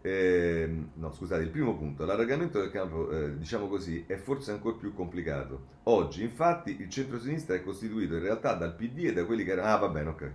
eh, no, scusate, il primo punto, l'allargamento del campo, eh, diciamo così, è forse ancora più complicato. Oggi, infatti, il centro-sinistra è costituito in realtà dal PD e da quelli che erano... Ah, va bene, ok.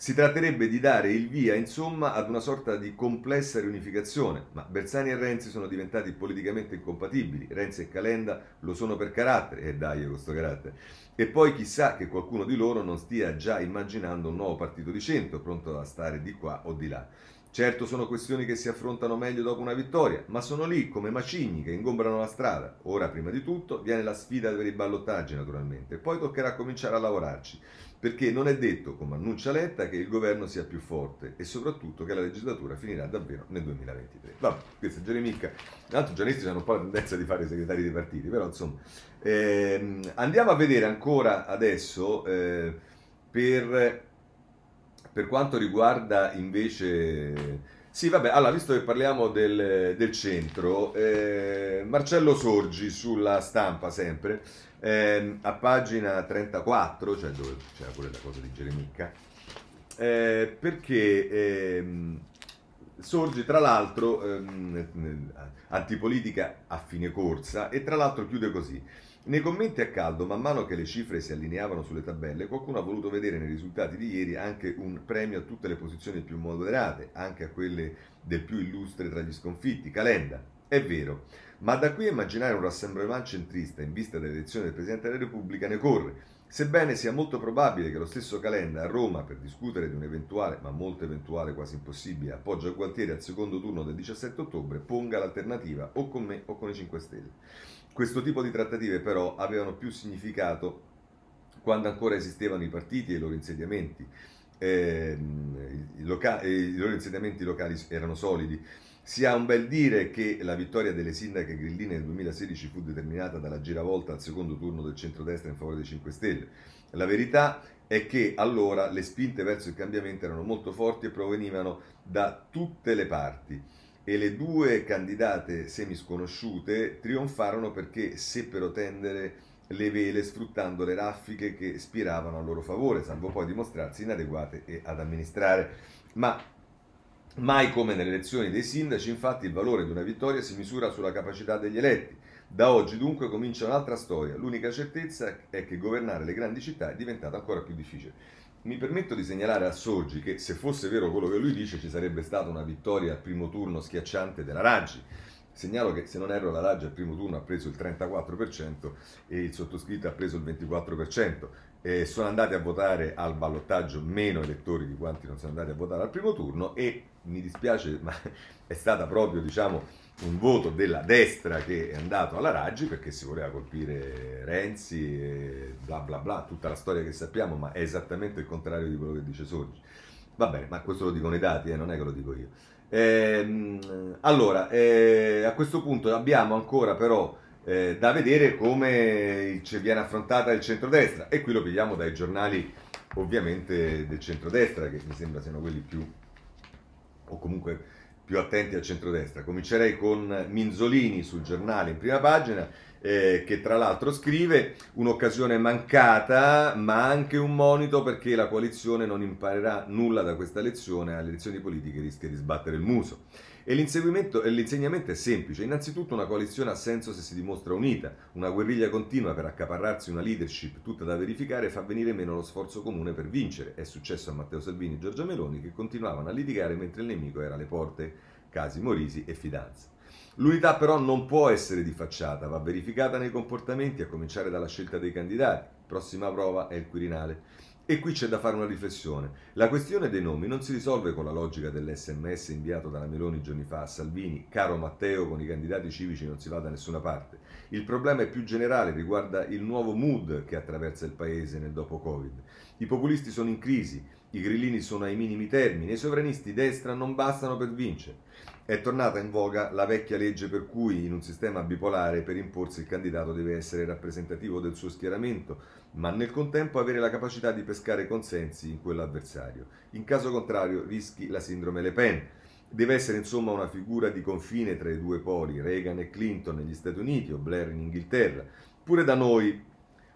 Si tratterebbe di dare il via, insomma, ad una sorta di complessa riunificazione, ma Bersani e Renzi sono diventati politicamente incompatibili, Renzi e Calenda lo sono per carattere, e dai questo carattere, e poi chissà che qualcuno di loro non stia già immaginando un nuovo partito di centro, pronto a stare di qua o di là. Certo sono questioni che si affrontano meglio dopo una vittoria, ma sono lì come macigni che ingombrano la strada. Ora, prima di tutto, viene la sfida per i ballottaggi, naturalmente, poi toccherà cominciare a lavorarci perché non è detto, come annuncia Letta, che il governo sia più forte e soprattutto che la legislatura finirà davvero nel 2023. Vabbè, questa è Geremicca. Tanto i giornalisti hanno un po' la tendenza di fare i segretari dei partiti, però insomma. Ehm, andiamo a vedere ancora adesso eh, per, per quanto riguarda invece... Sì, vabbè, allora, visto che parliamo del, del centro, eh, Marcello Sorgi sulla stampa sempre, eh, a pagina 34, cioè dove c'era pure la cosa di Geremicca, eh, perché ehm, sorge tra l'altro ehm, antipolitica a fine corsa e tra l'altro chiude così. Nei commenti a caldo, man mano che le cifre si allineavano sulle tabelle, qualcuno ha voluto vedere nei risultati di ieri anche un premio a tutte le posizioni più moderate, anche a quelle del più illustre tra gli sconfitti, Calenda. È vero, ma da qui immaginare un rassemblement centrista in vista dell'elezione del Presidente della Repubblica ne corre. Sebbene sia molto probabile che lo stesso Calenda a Roma, per discutere di un eventuale, ma molto eventuale, quasi impossibile, appoggio a Gualtieri al secondo turno del 17 ottobre, ponga l'alternativa o con me o con i 5 Stelle. Questo tipo di trattative però avevano più significato quando ancora esistevano i partiti e i loro insediamenti. Eh, i, loca- I loro insediamenti locali erano solidi si ha un bel dire che la vittoria delle sindache grilline nel 2016 fu determinata dalla giravolta al secondo turno del centrodestra in favore dei 5 Stelle. La verità è che allora le spinte verso il cambiamento erano molto forti e provenivano da tutte le parti e le due candidate semisconosciute trionfarono perché seppero tendere le vele sfruttando le raffiche che spiravano a loro favore, salvo poi dimostrarsi inadeguate e ad amministrare. Ma Mai come nelle elezioni dei sindaci, infatti, il valore di una vittoria si misura sulla capacità degli eletti. Da oggi dunque comincia un'altra storia. L'unica certezza è che governare le grandi città è diventato ancora più difficile. Mi permetto di segnalare a Sorgi che se fosse vero quello che lui dice ci sarebbe stata una vittoria al primo turno schiacciante della Raggi. Segnalo che se non erro la Raggi al primo turno ha preso il 34% e il sottoscritto ha preso il 24% eh, sono andati a votare al ballottaggio meno elettori di quanti non sono andati a votare al primo turno e mi dispiace, ma è stata proprio diciamo, un voto della destra che è andato alla Raggi perché si voleva colpire Renzi bla bla bla, tutta la storia che sappiamo, ma è esattamente il contrario di quello che dice Sorgi. Va bene, ma questo lo dicono i dati, eh, non è che lo dico io. Eh, allora, eh, a questo punto abbiamo ancora però eh, da vedere come viene affrontata il centrodestra e qui lo vediamo dai giornali ovviamente del centrodestra che mi sembra siano quelli più o comunque più attenti al centrodestra. Comincerei con Minzolini sul giornale in prima pagina eh, che tra l'altro scrive un'occasione mancata ma anche un monito perché la coalizione non imparerà nulla da questa lezione alle elezioni politiche rischia di sbattere il muso. E l'insegnamento è semplice. Innanzitutto una coalizione ha senso se si dimostra unita. Una guerriglia continua per accaparrarsi una leadership tutta da verificare fa venire meno lo sforzo comune per vincere. È successo a Matteo Salvini e Giorgia Meloni che continuavano a litigare mentre il nemico era alle porte, casi Morisi e Fidanza. L'unità però non può essere di facciata, va verificata nei comportamenti a cominciare dalla scelta dei candidati. Prossima prova è il Quirinale. E qui c'è da fare una riflessione. La questione dei nomi non si risolve con la logica dell'SMS inviato dalla Meloni giorni fa a Salvini, caro Matteo, con i candidati civici non si va da nessuna parte. Il problema è più generale, riguarda il nuovo mood che attraversa il paese nel dopo Covid. I populisti sono in crisi, i grillini sono ai minimi termini i sovranisti destra non bastano per vincere. È tornata in voga la vecchia legge per cui in un sistema bipolare per imporsi il candidato deve essere rappresentativo del suo schieramento, ma nel contempo avere la capacità di pescare consensi in quell'avversario. In caso contrario rischi la sindrome Le Pen. Deve essere insomma una figura di confine tra i due poli, Reagan e Clinton negli Stati Uniti o Blair in Inghilterra. Pure da noi,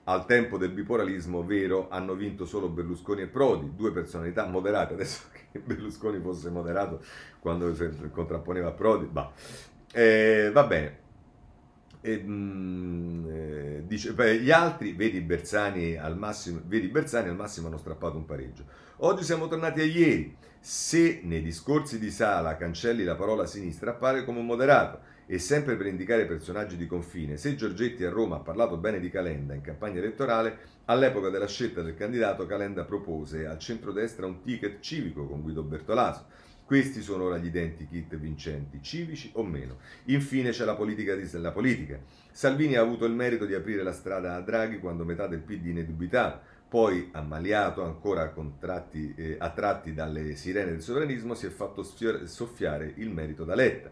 al tempo del bipolarismo vero, hanno vinto solo Berlusconi e Prodi, due personalità moderate. Adesso che Berlusconi fosse moderato quando si contrapponeva a Prodi, bah. Eh, va bene. E, mh, mm, eh, dice, beh, gli altri, vedi Bersani, al massimo, vedi Bersani al massimo hanno strappato un pareggio. Oggi siamo tornati a ieri. Se nei discorsi di Sala cancelli la parola sinistra appare come un moderato e sempre per indicare personaggi di confine, se Giorgetti a Roma ha parlato bene di Calenda in campagna elettorale, all'epoca della scelta del candidato Calenda propose al centrodestra un ticket civico con Guido Bertolaso. Questi sono ora gli identici kit vincenti, civici o meno. Infine c'è la politica, di, la politica. Salvini ha avuto il merito di aprire la strada a Draghi quando metà del PD ne dubitava, poi, ammaliato ancora eh, attratti dalle sirene del sovranismo, si è fatto soffiare il merito da Letta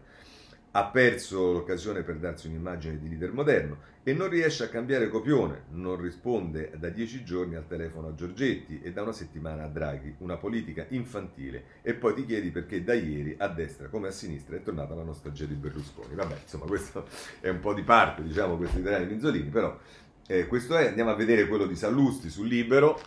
ha perso l'occasione per darsi un'immagine di leader moderno e non riesce a cambiare copione, non risponde da dieci giorni al telefono a Giorgetti e da una settimana a Draghi, una politica infantile e poi ti chiedi perché da ieri a destra come a sinistra è tornata la nostalgia di Berlusconi. Vabbè, insomma, questo è un po' di parte, diciamo, questi italiani Minzolini, però eh, questo è, andiamo a vedere quello di Sallusti sul Libero,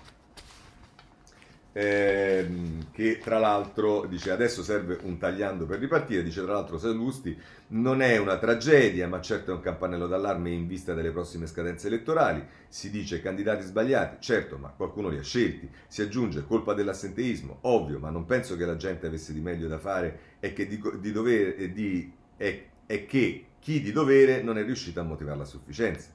ehm, che tra l'altro dice adesso serve un tagliando per ripartire, dice tra l'altro Sallusti non è una tragedia ma certo è un campanello d'allarme in vista delle prossime scadenze elettorali, si dice candidati sbagliati, certo ma qualcuno li ha scelti, si aggiunge colpa dell'assenteismo, ovvio ma non penso che la gente avesse di meglio da fare e che di, di dovere, di, è, è che chi di dovere non è riuscito a motivarla a sufficienza.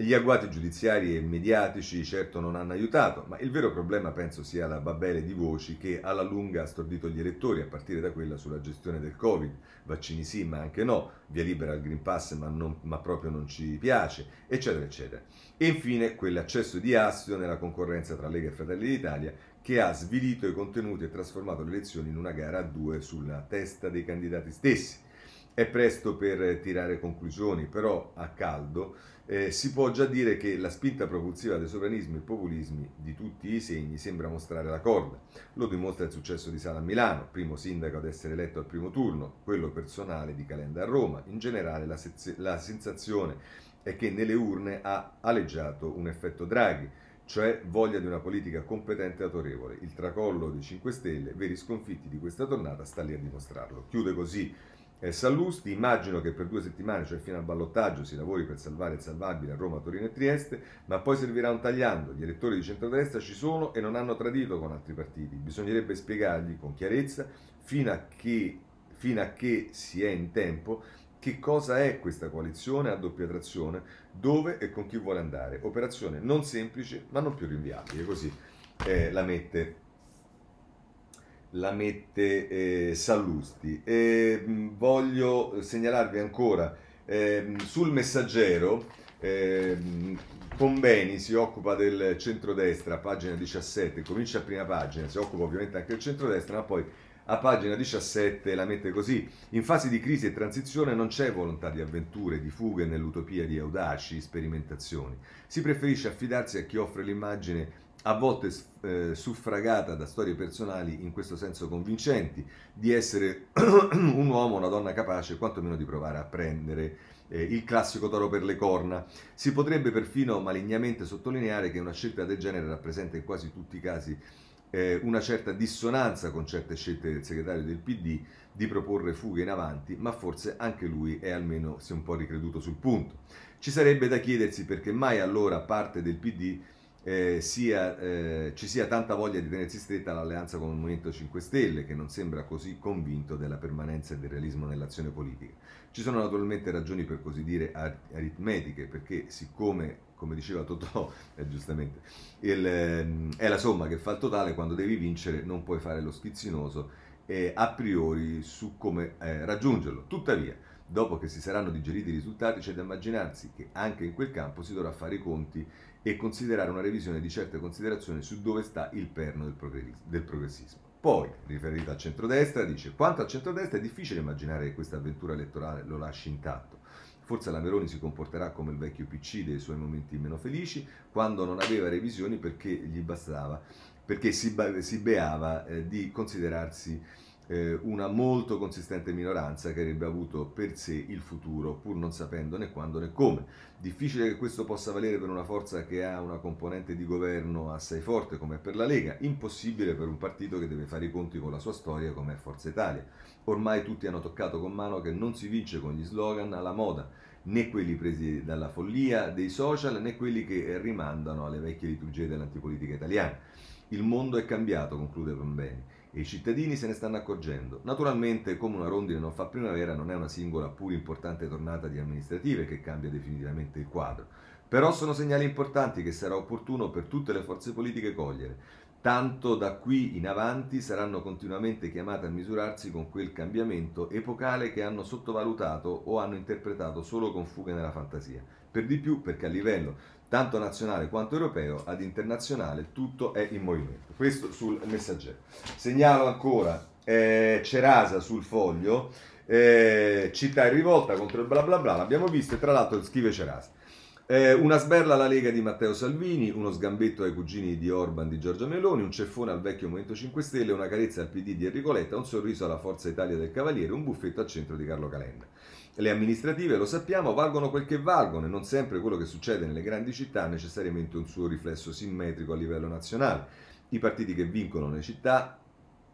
Gli agguati giudiziari e mediatici certo non hanno aiutato, ma il vero problema penso sia la babele di voci che alla lunga ha stordito gli elettori, a partire da quella sulla gestione del Covid, vaccini sì ma anche no, via libera al Green Pass ma, non, ma proprio non ci piace, eccetera eccetera. E infine quell'accesso di astio nella concorrenza tra Lega e Fratelli d'Italia che ha svilito i contenuti e trasformato le elezioni in una gara a due sulla testa dei candidati stessi. È presto per tirare conclusioni, però a caldo eh, si può già dire che la spinta propulsiva dei sovranismi e populismi di tutti i segni sembra mostrare la corda. Lo dimostra il successo di Sala a Milano, primo sindaco ad essere eletto al primo turno, quello personale di Calenda a Roma. In generale la, sez- la sensazione è che nelle urne ha aleggiato un effetto Draghi, cioè voglia di una politica competente e autorevole. Il tracollo dei 5 Stelle, veri sconfitti di questa tornata, sta lì a dimostrarlo. Chiude così eh, Sallusti, immagino che per due settimane, cioè fino al ballottaggio, si lavori per salvare il salvabile a Roma, Torino e Trieste, ma poi servirà un tagliando. Gli elettori di centrodestra ci sono e non hanno tradito con altri partiti. Bisognerebbe spiegargli con chiarezza, fino a che, fino a che si è in tempo, che cosa è questa coalizione a doppia trazione, dove e con chi vuole andare. Operazione non semplice, ma non più rinviabile. Così eh, la mette la mette eh, Sallusti. E, mh, voglio segnalarvi ancora eh, sul messaggero. Eh, Pombeni si occupa del centrodestra, pagina 17, comincia a prima pagina, si occupa ovviamente anche del centrodestra, ma poi a pagina 17 la mette così: In fase di crisi e transizione non c'è volontà di avventure, di fughe nell'utopia di audaci sperimentazioni. Si preferisce affidarsi a chi offre l'immagine a volte eh, suffragata da storie personali in questo senso convincenti, di essere un uomo o una donna capace quantomeno di provare a prendere eh, il classico toro per le corna. Si potrebbe perfino malignamente sottolineare che una scelta del genere rappresenta in quasi tutti i casi eh, una certa dissonanza con certe scelte del segretario del PD di proporre fughe in avanti, ma forse anche lui è almeno si è un po' ricreduto sul punto. Ci sarebbe da chiedersi perché mai allora parte del PD eh, sia, eh, ci sia tanta voglia di tenersi stretta all'alleanza con il Movimento 5 Stelle, che non sembra così convinto della permanenza e del realismo nell'azione politica. Ci sono naturalmente ragioni per così dire aritmetiche, perché siccome, come diceva Totò, eh, giustamente, il, ehm, è la somma che fa il totale, quando devi vincere non puoi fare lo schizzinoso eh, a priori su come eh, raggiungerlo. Tuttavia, dopo che si saranno digeriti i risultati, c'è da immaginarsi che anche in quel campo si dovrà fare i conti e considerare una revisione di certe considerazioni su dove sta il perno del progressismo. Poi, riferito al centrodestra, dice quanto al centrodestra è difficile immaginare che questa avventura elettorale lo lasci intatto. Forse la Meloni si comporterà come il vecchio PC dei suoi momenti meno felici, quando non aveva revisioni perché gli bastava, perché si, si beava eh, di considerarsi eh, una molto consistente minoranza che avrebbe avuto per sé il futuro pur non sapendo né quando né come. Difficile che questo possa valere per una forza che ha una componente di governo assai forte come per la Lega, impossibile per un partito che deve fare i conti con la sua storia come Forza Italia. Ormai tutti hanno toccato con mano che non si vince con gli slogan alla moda, né quelli presi dalla follia dei social né quelli che rimandano alle vecchie liturgie dell'antipolitica italiana. Il mondo è cambiato, conclude Pambeni, e i cittadini se ne stanno accorgendo. Naturalmente, come una rondine non fa primavera, non è una singola pur importante tornata di amministrative che cambia definitivamente il quadro. Però sono segnali importanti che sarà opportuno per tutte le forze politiche cogliere. Tanto da qui in avanti saranno continuamente chiamate a misurarsi con quel cambiamento epocale che hanno sottovalutato o hanno interpretato solo con fughe nella fantasia. Per di più perché a livello tanto nazionale quanto europeo, ad internazionale, tutto è in movimento. Questo sul messaggero. Segnalo ancora eh, Cerasa sul foglio, eh, città in rivolta contro il bla bla bla, l'abbiamo visto e tra l'altro scrive Cerasa. Eh, una sberla alla Lega di Matteo Salvini, uno sgambetto ai cugini di Orban di Giorgia Meloni, un ceffone al vecchio Movimento 5 Stelle, una carezza al PD di Enrico Letta, un sorriso alla Forza Italia del Cavaliere, un buffetto al centro di Carlo Calenda. Le amministrative, lo sappiamo, valgono quel che valgono e non sempre quello che succede nelle grandi città ha necessariamente un suo riflesso simmetrico a livello nazionale. I partiti che vincono nelle città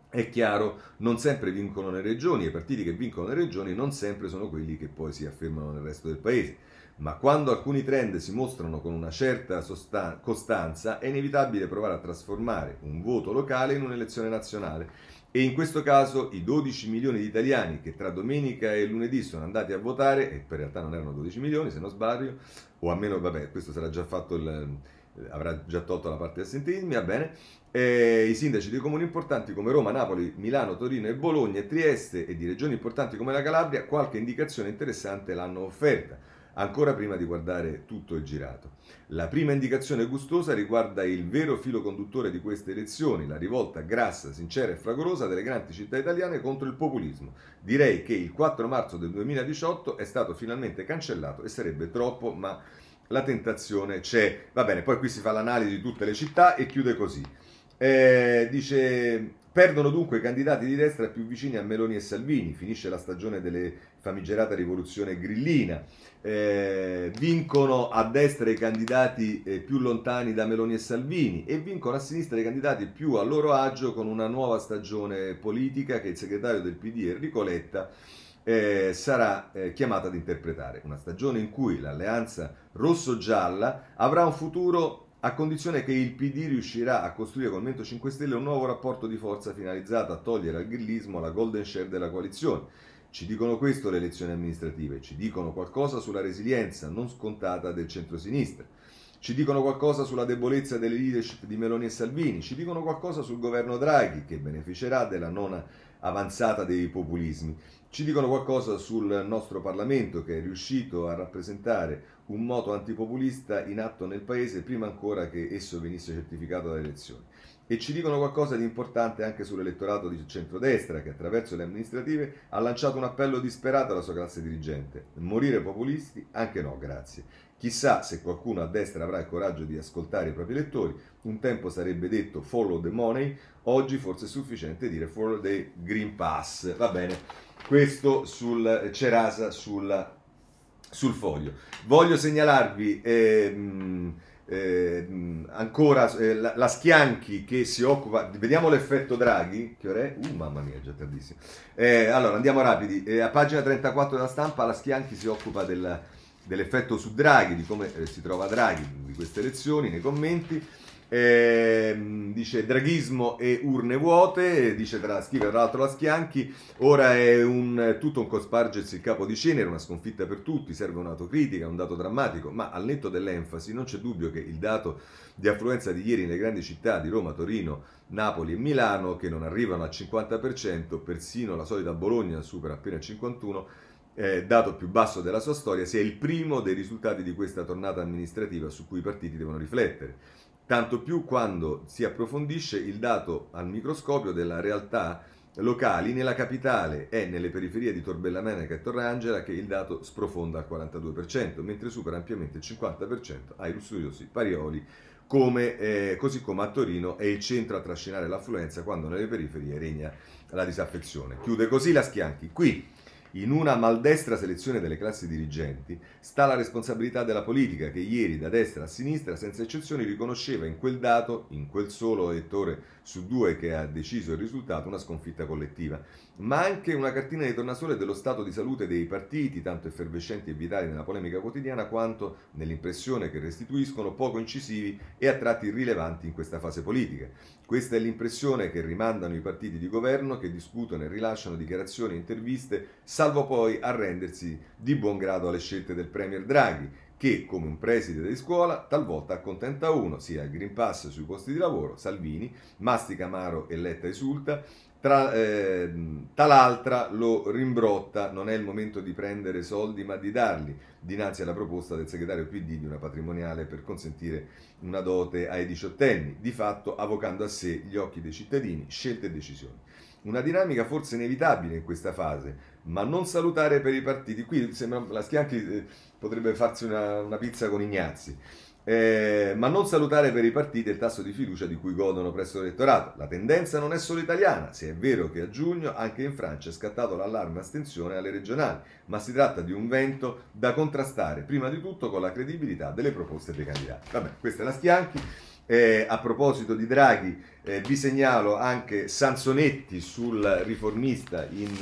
è chiaro, non sempre vincono nelle regioni e i partiti che vincono nelle regioni non sempre sono quelli che poi si affermano nel resto del paese ma quando alcuni trend si mostrano con una certa sostan- costanza è inevitabile provare a trasformare un voto locale in un'elezione nazionale. E in questo caso i 12 milioni di italiani che tra domenica e lunedì sono andati a votare, e per realtà non erano 12 milioni se non sbaglio, o almeno, vabbè, questo sarà già fatto il, avrà già tolto la parte assentismi, va bene, eh, i sindaci di comuni importanti come Roma, Napoli, Milano, Torino e Bologna Trieste e di regioni importanti come la Calabria qualche indicazione interessante l'hanno offerta ancora prima di guardare tutto il girato. La prima indicazione gustosa riguarda il vero filo conduttore di queste elezioni, la rivolta grassa, sincera e fragorosa delle grandi città italiane contro il populismo. Direi che il 4 marzo del 2018 è stato finalmente cancellato e sarebbe troppo, ma la tentazione c'è. Va bene, poi qui si fa l'analisi di tutte le città e chiude così. Eh, dice Perdono dunque i candidati di destra più vicini a Meloni e Salvini, finisce la stagione delle famigerata rivoluzione grillina, eh, vincono a destra i candidati eh, più lontani da Meloni e Salvini e vincono a sinistra i candidati più a loro agio con una nuova stagione politica che il segretario del PD Enrico Letta eh, sarà eh, chiamato ad interpretare. Una stagione in cui l'alleanza rosso-gialla avrà un futuro a condizione che il PD riuscirà a costruire con il Movimento 5 Stelle un nuovo rapporto di forza finalizzato a togliere al grillismo la golden share della coalizione. Ci dicono questo le elezioni amministrative, ci dicono qualcosa sulla resilienza non scontata del centro-sinistra, ci dicono qualcosa sulla debolezza delle leadership di Meloni e Salvini, ci dicono qualcosa sul governo Draghi che beneficerà della non avanzata dei populismi, ci dicono qualcosa sul nostro Parlamento che è riuscito a rappresentare un moto antipopulista in atto nel Paese prima ancora che esso venisse certificato dalle elezioni. E ci dicono qualcosa di importante anche sull'elettorato di centrodestra che attraverso le amministrative ha lanciato un appello disperato alla sua classe dirigente. Morire populisti? Anche no, grazie. Chissà se qualcuno a destra avrà il coraggio di ascoltare i propri elettori. Un tempo sarebbe detto follow the money, oggi forse è sufficiente dire follow the Green Pass. Va bene, questo sul Cerasa sul sul foglio. Voglio segnalarvi ehm, ehm, ancora eh, la, la, Schianchi che si occupa, vediamo l'effetto Draghi, che ora è? Uh, mamma mia, già tardissimo. Eh, allora, andiamo rapidi. Eh, a pagina 34 della stampa la Schianchi si occupa del, dell'effetto su Draghi, di come eh, si trova Draghi di queste elezioni, nei commenti. Eh, dice draghismo e urne vuote, dice tra, scrive tra l'altro la Schianchi, ora è un, tutto un cospargersi il capo di cenere, una sconfitta per tutti, serve un'autocritica, un dato drammatico, ma al netto dell'enfasi non c'è dubbio che il dato di affluenza di ieri nelle grandi città di Roma, Torino, Napoli e Milano, che non arrivano al 50%, persino la solita Bologna supera appena il 51%, eh, dato più basso della sua storia, sia il primo dei risultati di questa tornata amministrativa su cui i partiti devono riflettere tanto più quando si approfondisce il dato al microscopio della realtà locali nella capitale e nelle periferie di Torbella Meneca e Torrangela che il dato sprofonda al 42%, mentre supera ampiamente il 50% ai lussuriosi Parioli, come, eh, così come a Torino è il centro a trascinare l'affluenza quando nelle periferie regna la disaffezione. Chiude così la Schianchi. Qui In una maldestra selezione delle classi dirigenti sta la responsabilità della politica che ieri da destra a sinistra senza eccezioni riconosceva in quel dato, in quel solo elettore su due che ha deciso il risultato, una sconfitta collettiva, ma anche una cartina di tornasole dello stato di salute dei partiti, tanto effervescenti e vitali nella polemica quotidiana quanto nell'impressione che restituiscono poco incisivi e a tratti irrilevanti in questa fase politica. Questa è l'impressione che rimandano i partiti di governo che discutono e rilasciano dichiarazioni e interviste, salvo poi arrendersi di buon grado alle scelte del Premier Draghi, che, come un preside di scuola, talvolta accontenta uno, sia il Green Pass sui posti di lavoro, Salvini, mastica Amaro e Letta esulta, tra, eh, tal'altra lo rimbrotta, non è il momento di prendere soldi ma di darli, dinanzi alla proposta del segretario PD di una patrimoniale per consentire una dote ai diciottenni, di fatto avvocando a sé gli occhi dei cittadini, scelte e decisioni. Una dinamica forse inevitabile in questa fase, ma non salutare per i partiti. Qui sembra la Schianchi eh, potrebbe farsi una, una pizza con Ignazzi. Eh, ma non salutare per i partiti il tasso di fiducia di cui godono presso l'elettorato. La tendenza non è solo italiana, se è vero che a giugno anche in Francia è scattato l'allarme astensione alle regionali, ma si tratta di un vento da contrastare prima di tutto con la credibilità delle proposte dei candidati. Vabbè, questa è la Schianchi. Eh, a proposito di Draghi, eh, vi segnalo anche Sansonetti sul riformista in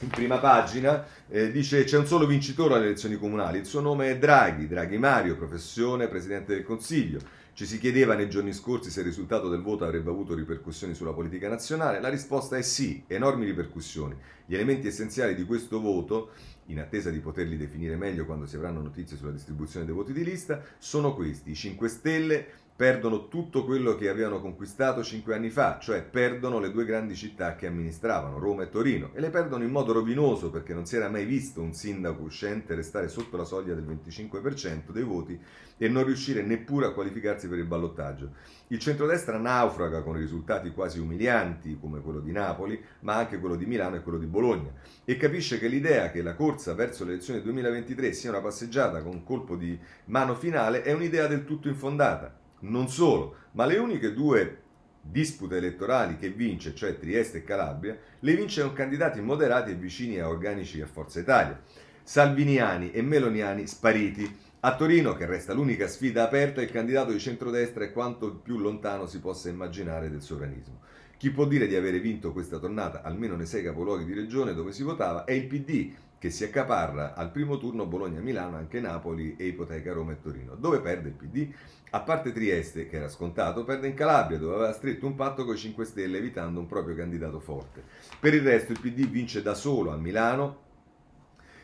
in prima pagina, eh, dice c'è un solo vincitore alle elezioni comunali, il suo nome è Draghi, Draghi Mario, professione Presidente del Consiglio. Ci si chiedeva nei giorni scorsi se il risultato del voto avrebbe avuto ripercussioni sulla politica nazionale, la risposta è sì, enormi ripercussioni. Gli elementi essenziali di questo voto, in attesa di poterli definire meglio quando si avranno notizie sulla distribuzione dei voti di lista, sono questi, i 5 Stelle perdono tutto quello che avevano conquistato cinque anni fa, cioè perdono le due grandi città che amministravano, Roma e Torino, e le perdono in modo rovinoso perché non si era mai visto un sindaco uscente restare sotto la soglia del 25% dei voti e non riuscire neppure a qualificarsi per il ballottaggio. Il centrodestra naufraga con risultati quasi umilianti come quello di Napoli, ma anche quello di Milano e quello di Bologna, e capisce che l'idea che la corsa verso le elezioni 2023 sia una passeggiata con un colpo di mano finale è un'idea del tutto infondata. Non solo, ma le uniche due dispute elettorali che vince, cioè Trieste e Calabria, le vince con candidati moderati e vicini a organici a Forza Italia. Salviniani e Meloniani spariti. A Torino, che resta l'unica sfida aperta, il candidato di centrodestra è quanto più lontano si possa immaginare del sovranismo. Chi può dire di avere vinto questa tornata, almeno nei sei capoluoghi di regione dove si votava, è il PD, che si accaparra al primo turno Bologna-Milano, anche Napoli e ipoteca Roma e Torino. Dove perde il PD? A parte Trieste, che era scontato, perde in Calabria, dove aveva stretto un patto con i 5 Stelle, evitando un proprio candidato forte. Per il resto il PD vince da solo a Milano,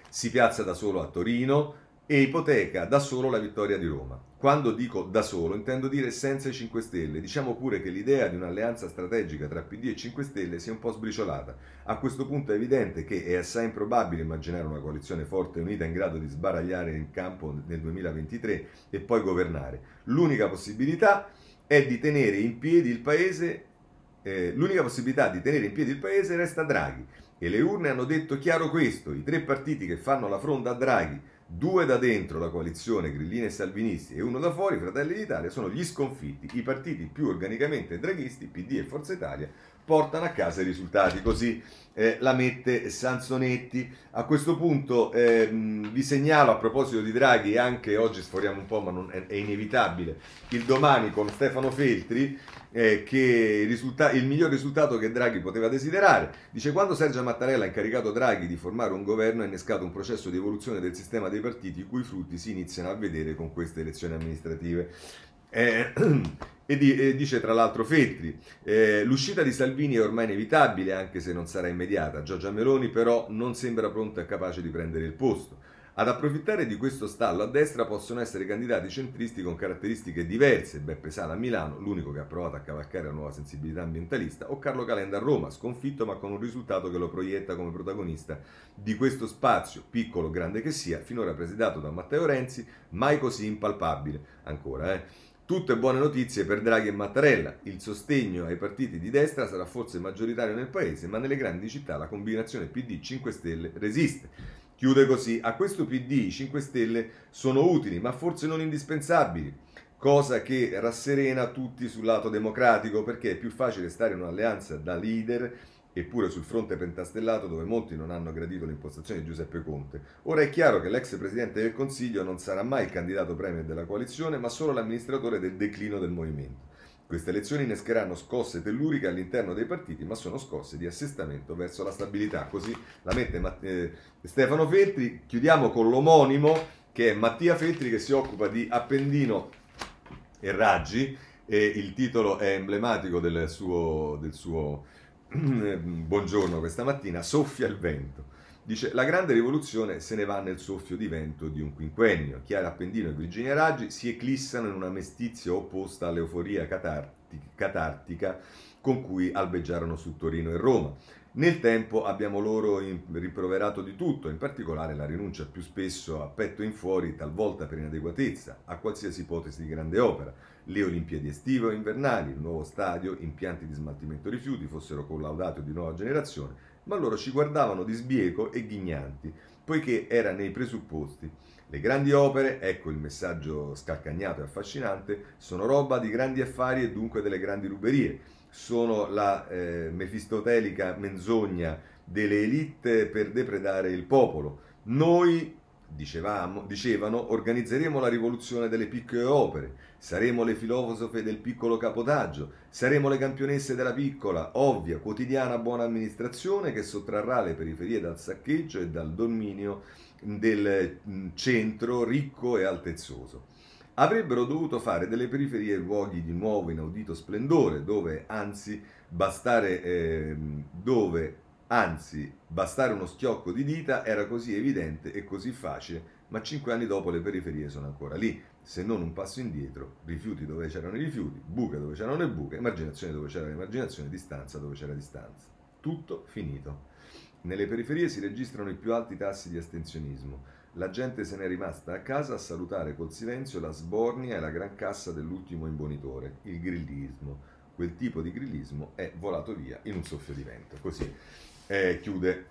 si piazza da solo a Torino e ipoteca da solo la vittoria di Roma. Quando dico da solo intendo dire senza i 5 Stelle. Diciamo pure che l'idea di un'alleanza strategica tra PD e 5 Stelle sia un po' sbriciolata. A questo punto è evidente che è assai improbabile immaginare una coalizione forte e unita in grado di sbaragliare il campo nel 2023 e poi governare. L'unica possibilità è di tenere in piedi il paese. Eh, l'unica possibilità di tenere in piedi il paese resta Draghi. E le urne hanno detto chiaro questo: i tre partiti che fanno la fronda a Draghi Due da dentro la coalizione Grillini e Salvinisti e uno da fuori, Fratelli d'Italia, sono gli sconfitti. I partiti più organicamente draghisti, PD e Forza Italia, portano a casa i risultati. Così eh, la mette Sansonetti. A questo punto ehm, vi segnalo a proposito di Draghi, anche oggi sforiamo un po', ma non è, è inevitabile, il domani con Stefano Feltri eh, che risulta- il, miglior risultato che Draghi poteva desiderare. Dice quando Sergio Mattarella ha incaricato Draghi di formare un governo è innescato un processo di evoluzione del sistema dei partiti i cui frutti si iniziano a vedere con queste elezioni amministrative. Eh, e, di, e, dice tra l'altro Feltri, eh, l'uscita di Salvini è ormai inevitabile anche se non sarà immediata. Giorgia Meloni però non sembra pronta e capace di prendere il posto. Ad approfittare di questo stallo a destra possono essere candidati centristi con caratteristiche diverse, Beppe Sala a Milano, l'unico che ha provato a cavalcare la nuova sensibilità ambientalista, o Carlo Calenda a Roma, sconfitto ma con un risultato che lo proietta come protagonista di questo spazio, piccolo o grande che sia, finora presidato da Matteo Renzi, mai così impalpabile. Ancora, eh. Tutte buone notizie per Draghi e Mattarella. Il sostegno ai partiti di destra sarà forse maggioritario nel paese, ma nelle grandi città la combinazione PD-5 Stelle resiste. Chiude così, a questo PD i 5 Stelle sono utili, ma forse non indispensabili, cosa che rasserena tutti sul lato democratico perché è più facile stare in un'alleanza da leader eppure sul fronte pentastellato dove molti non hanno gradito l'impostazione di Giuseppe Conte. Ora è chiaro che l'ex Presidente del Consiglio non sarà mai il candidato premier della coalizione, ma solo l'amministratore del declino del movimento. Queste elezioni innescheranno scosse telluriche all'interno dei partiti, ma sono scosse di assestamento verso la stabilità. Così la mette eh, Stefano Feltri. Chiudiamo con l'omonimo che è Mattia Feltri che si occupa di Appendino e Raggi e il titolo è emblematico del suo, del suo buongiorno questa mattina, soffia il vento. Dice, la grande rivoluzione se ne va nel soffio di vento di un quinquennio. Chiara Appendino e Virginia Raggi si eclissano in una mestizia opposta all'euforia catartica con cui albeggiarono su Torino e Roma. Nel tempo abbiamo loro rimproverato di tutto, in particolare la rinuncia più spesso a petto in fuori, talvolta per inadeguatezza, a qualsiasi ipotesi di grande opera. Le Olimpiadi estive o invernali, il nuovo stadio, impianti di smaltimento rifiuti fossero collaudati o di nuova generazione, ma loro ci guardavano di sbieco e ghignanti, poiché era nei presupposti. Le grandi opere, ecco il messaggio scalcagnato e affascinante, sono roba di grandi affari e dunque delle grandi ruberie. Sono la eh, mefistotelica menzogna delle elite per depredare il popolo. Noi Dicevamo, dicevano, organizzeremo la rivoluzione delle piccole opere, saremo le filosofe del piccolo capotaggio, saremo le campionesse della piccola, ovvia, quotidiana buona amministrazione che sottrarrà le periferie dal saccheggio e dal dominio del mm, centro ricco e altezzoso. Avrebbero dovuto fare delle periferie luoghi di nuovo inaudito splendore, dove anzi bastare eh, dove Anzi, bastare uno schiocco di dita era così evidente e così facile, ma cinque anni dopo le periferie sono ancora lì, se non un passo indietro, rifiuti dove c'erano i rifiuti, buche dove c'erano le buche, emarginazione dove c'era l'emarginazione, distanza dove c'era distanza. Tutto finito. Nelle periferie si registrano i più alti tassi di astensionismo. La gente se n'è rimasta a casa a salutare col silenzio la sbornia e la gran cassa dell'ultimo imbonitore, il grillismo. Quel tipo di grillismo è volato via in un soffio di vento. Così eh, chiude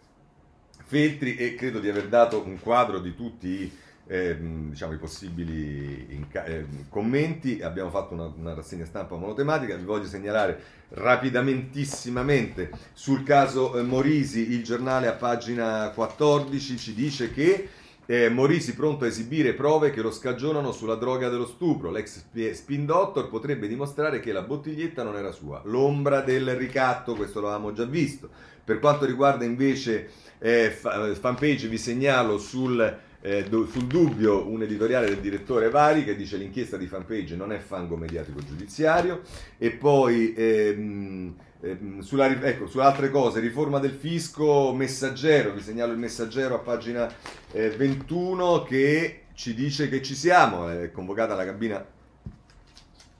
Feltri e credo di aver dato un quadro di tutti i, eh, diciamo, i possibili inca- eh, commenti. Abbiamo fatto una, una, rassegna stampa monotematica. Vi voglio segnalare rapidamentissimamente sul caso eh, Morisi. Il giornale a pagina 14 ci dice che eh, Morisi pronto a esibire prove che lo scagionano sulla droga dello stupro. L'ex spin doctor potrebbe dimostrare che la bottiglietta non era sua. L'ombra del ricatto, questo l'avevamo già visto. Per quanto riguarda invece eh, fanpage, vi segnalo sul, eh, do, sul dubbio un editoriale del direttore Vari che dice l'inchiesta di fanpage non è fango mediatico giudiziario e poi ehm, sulla, ecco, su altre cose, riforma del fisco, messaggero, vi segnalo il messaggero a pagina eh, 21 che ci dice che ci siamo, è convocata la cabina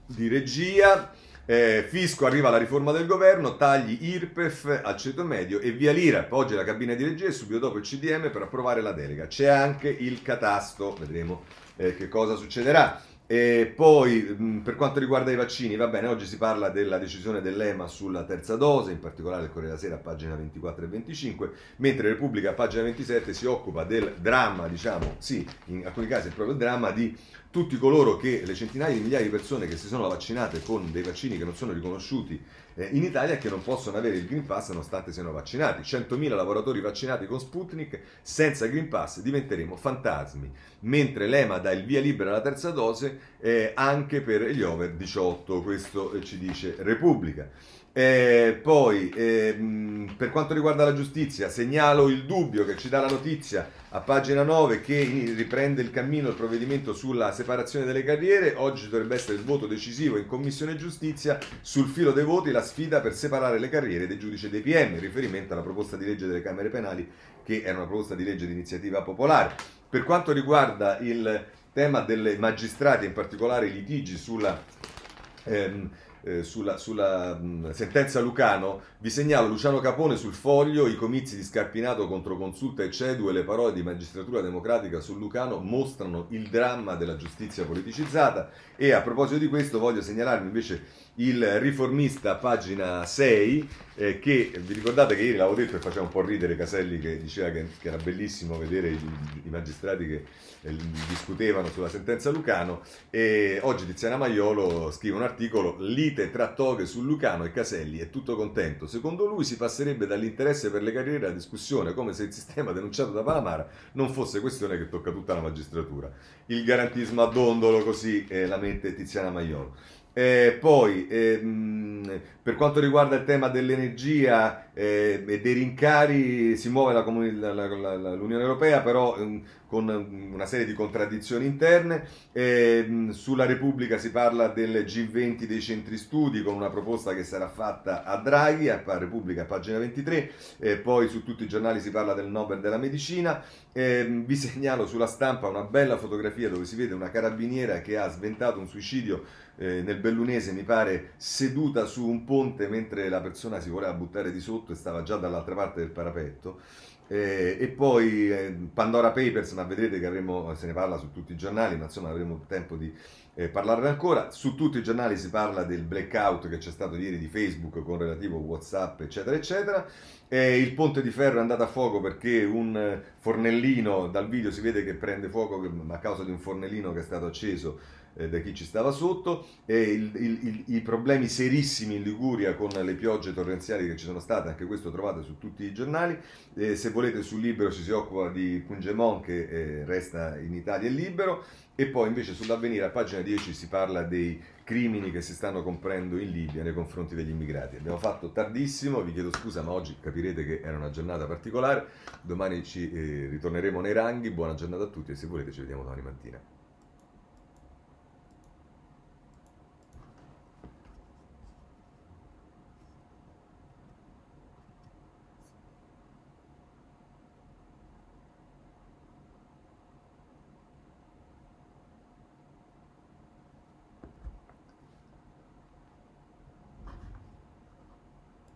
di regia. Eh, fisco arriva alla riforma del governo, tagli IRPEF al ceto medio e via l'IRA. Oggi la cabina di regia e subito dopo il CDM per approvare la delega. C'è anche il catasto, vedremo eh, che cosa succederà. E poi mm, per quanto riguarda i vaccini, va bene, oggi si parla della decisione dell'EMA sulla terza dose, in particolare il Corriere della Sera pagina 24 e 25, mentre Repubblica pagina 27 si occupa del dramma, diciamo, sì, in alcuni casi è proprio il dramma di tutti coloro che, le centinaia di migliaia di persone che si sono vaccinate con dei vaccini che non sono riconosciuti eh, in Italia che non possono avere il Green Pass nonostante siano vaccinati. 100.000 lavoratori vaccinati con Sputnik, senza Green Pass diventeremo fantasmi, mentre l'EMA dà il via libera alla terza dose eh, anche per gli over 18, questo eh, ci dice Repubblica. Eh, poi, eh, per quanto riguarda la giustizia, segnalo il dubbio che ci dà la notizia a pagina 9 che riprende il cammino il provvedimento sulla separazione delle carriere. Oggi dovrebbe essere il voto decisivo in Commissione Giustizia sul filo dei voti la sfida per separare le carriere dei giudici e dei PM, in riferimento alla proposta di legge delle Camere Penali che è una proposta di legge di iniziativa popolare. Per quanto riguarda il tema dei magistrati, in particolare i litigi sulla... Ehm, eh, sulla, sulla mh, sentenza Lucano, vi segnalo Luciano Capone sul foglio, i comizi di Scarpinato contro Consulta e Cedu e le parole di Magistratura Democratica su Lucano mostrano il dramma della giustizia politicizzata. E a proposito di questo voglio segnalarvi invece il riformista, pagina 6, eh, che vi ricordate che ieri l'avevo detto e faceva un po' ridere Caselli che diceva che, che era bellissimo vedere i, i magistrati che discutevano sulla sentenza Lucano e oggi Tiziana Maiolo scrive un articolo lite tra toghe su Lucano e Caselli è tutto contento. Secondo lui si passerebbe dall'interesse per le carriere alla discussione come se il sistema denunciato da Palamara non fosse questione che tocca tutta la magistratura. Il garantismo a dondolo così eh, la mette Tiziana Maiolo. Eh, poi, ehm, per quanto riguarda il tema dell'energia eh, dei rincari, si muove la la, la, l'Unione Europea, però ehm, con una serie di contraddizioni interne. Ehm, sulla Repubblica si parla del G20 dei centri studi, con una proposta che sarà fatta a Draghi, a Repubblica, pagina 23. poi su tutti i giornali si parla del Nobel della Medicina. Vi segnalo sulla stampa una bella fotografia dove si vede una carabiniera che ha sventato un suicidio eh, nel Bellunese, mi pare, seduta su un ponte mentre la persona si voleva buttare di sotto e stava già dall'altra parte del parapetto. Eh, e poi eh, Pandora Papers, ma vedrete che avremo, se ne parla su tutti i giornali, ma insomma avremo tempo di eh, parlarne ancora. Su tutti i giornali si parla del blackout che c'è stato ieri di Facebook con relativo WhatsApp, eccetera, eccetera. il ponte di ferro è andato a fuoco perché un fornellino, dal video si vede che prende fuoco a causa di un fornellino che è stato acceso eh, da chi ci stava sotto, il, il, il, i problemi serissimi in Liguria con le piogge torrenziali che ci sono state, anche questo trovate su tutti i giornali. Eh, se volete sul libro ci si occupa di Pungemon che eh, resta in Italia libero e poi invece sull'avvenire a pagina 10 si parla dei crimini che si stanno comprendo in Libia nei confronti degli immigrati. Abbiamo fatto tardissimo, vi chiedo scusa, ma oggi capirete che era una giornata particolare. Domani ci eh, ritorneremo nei ranghi. Buona giornata a tutti e se volete ci vediamo domani mattina.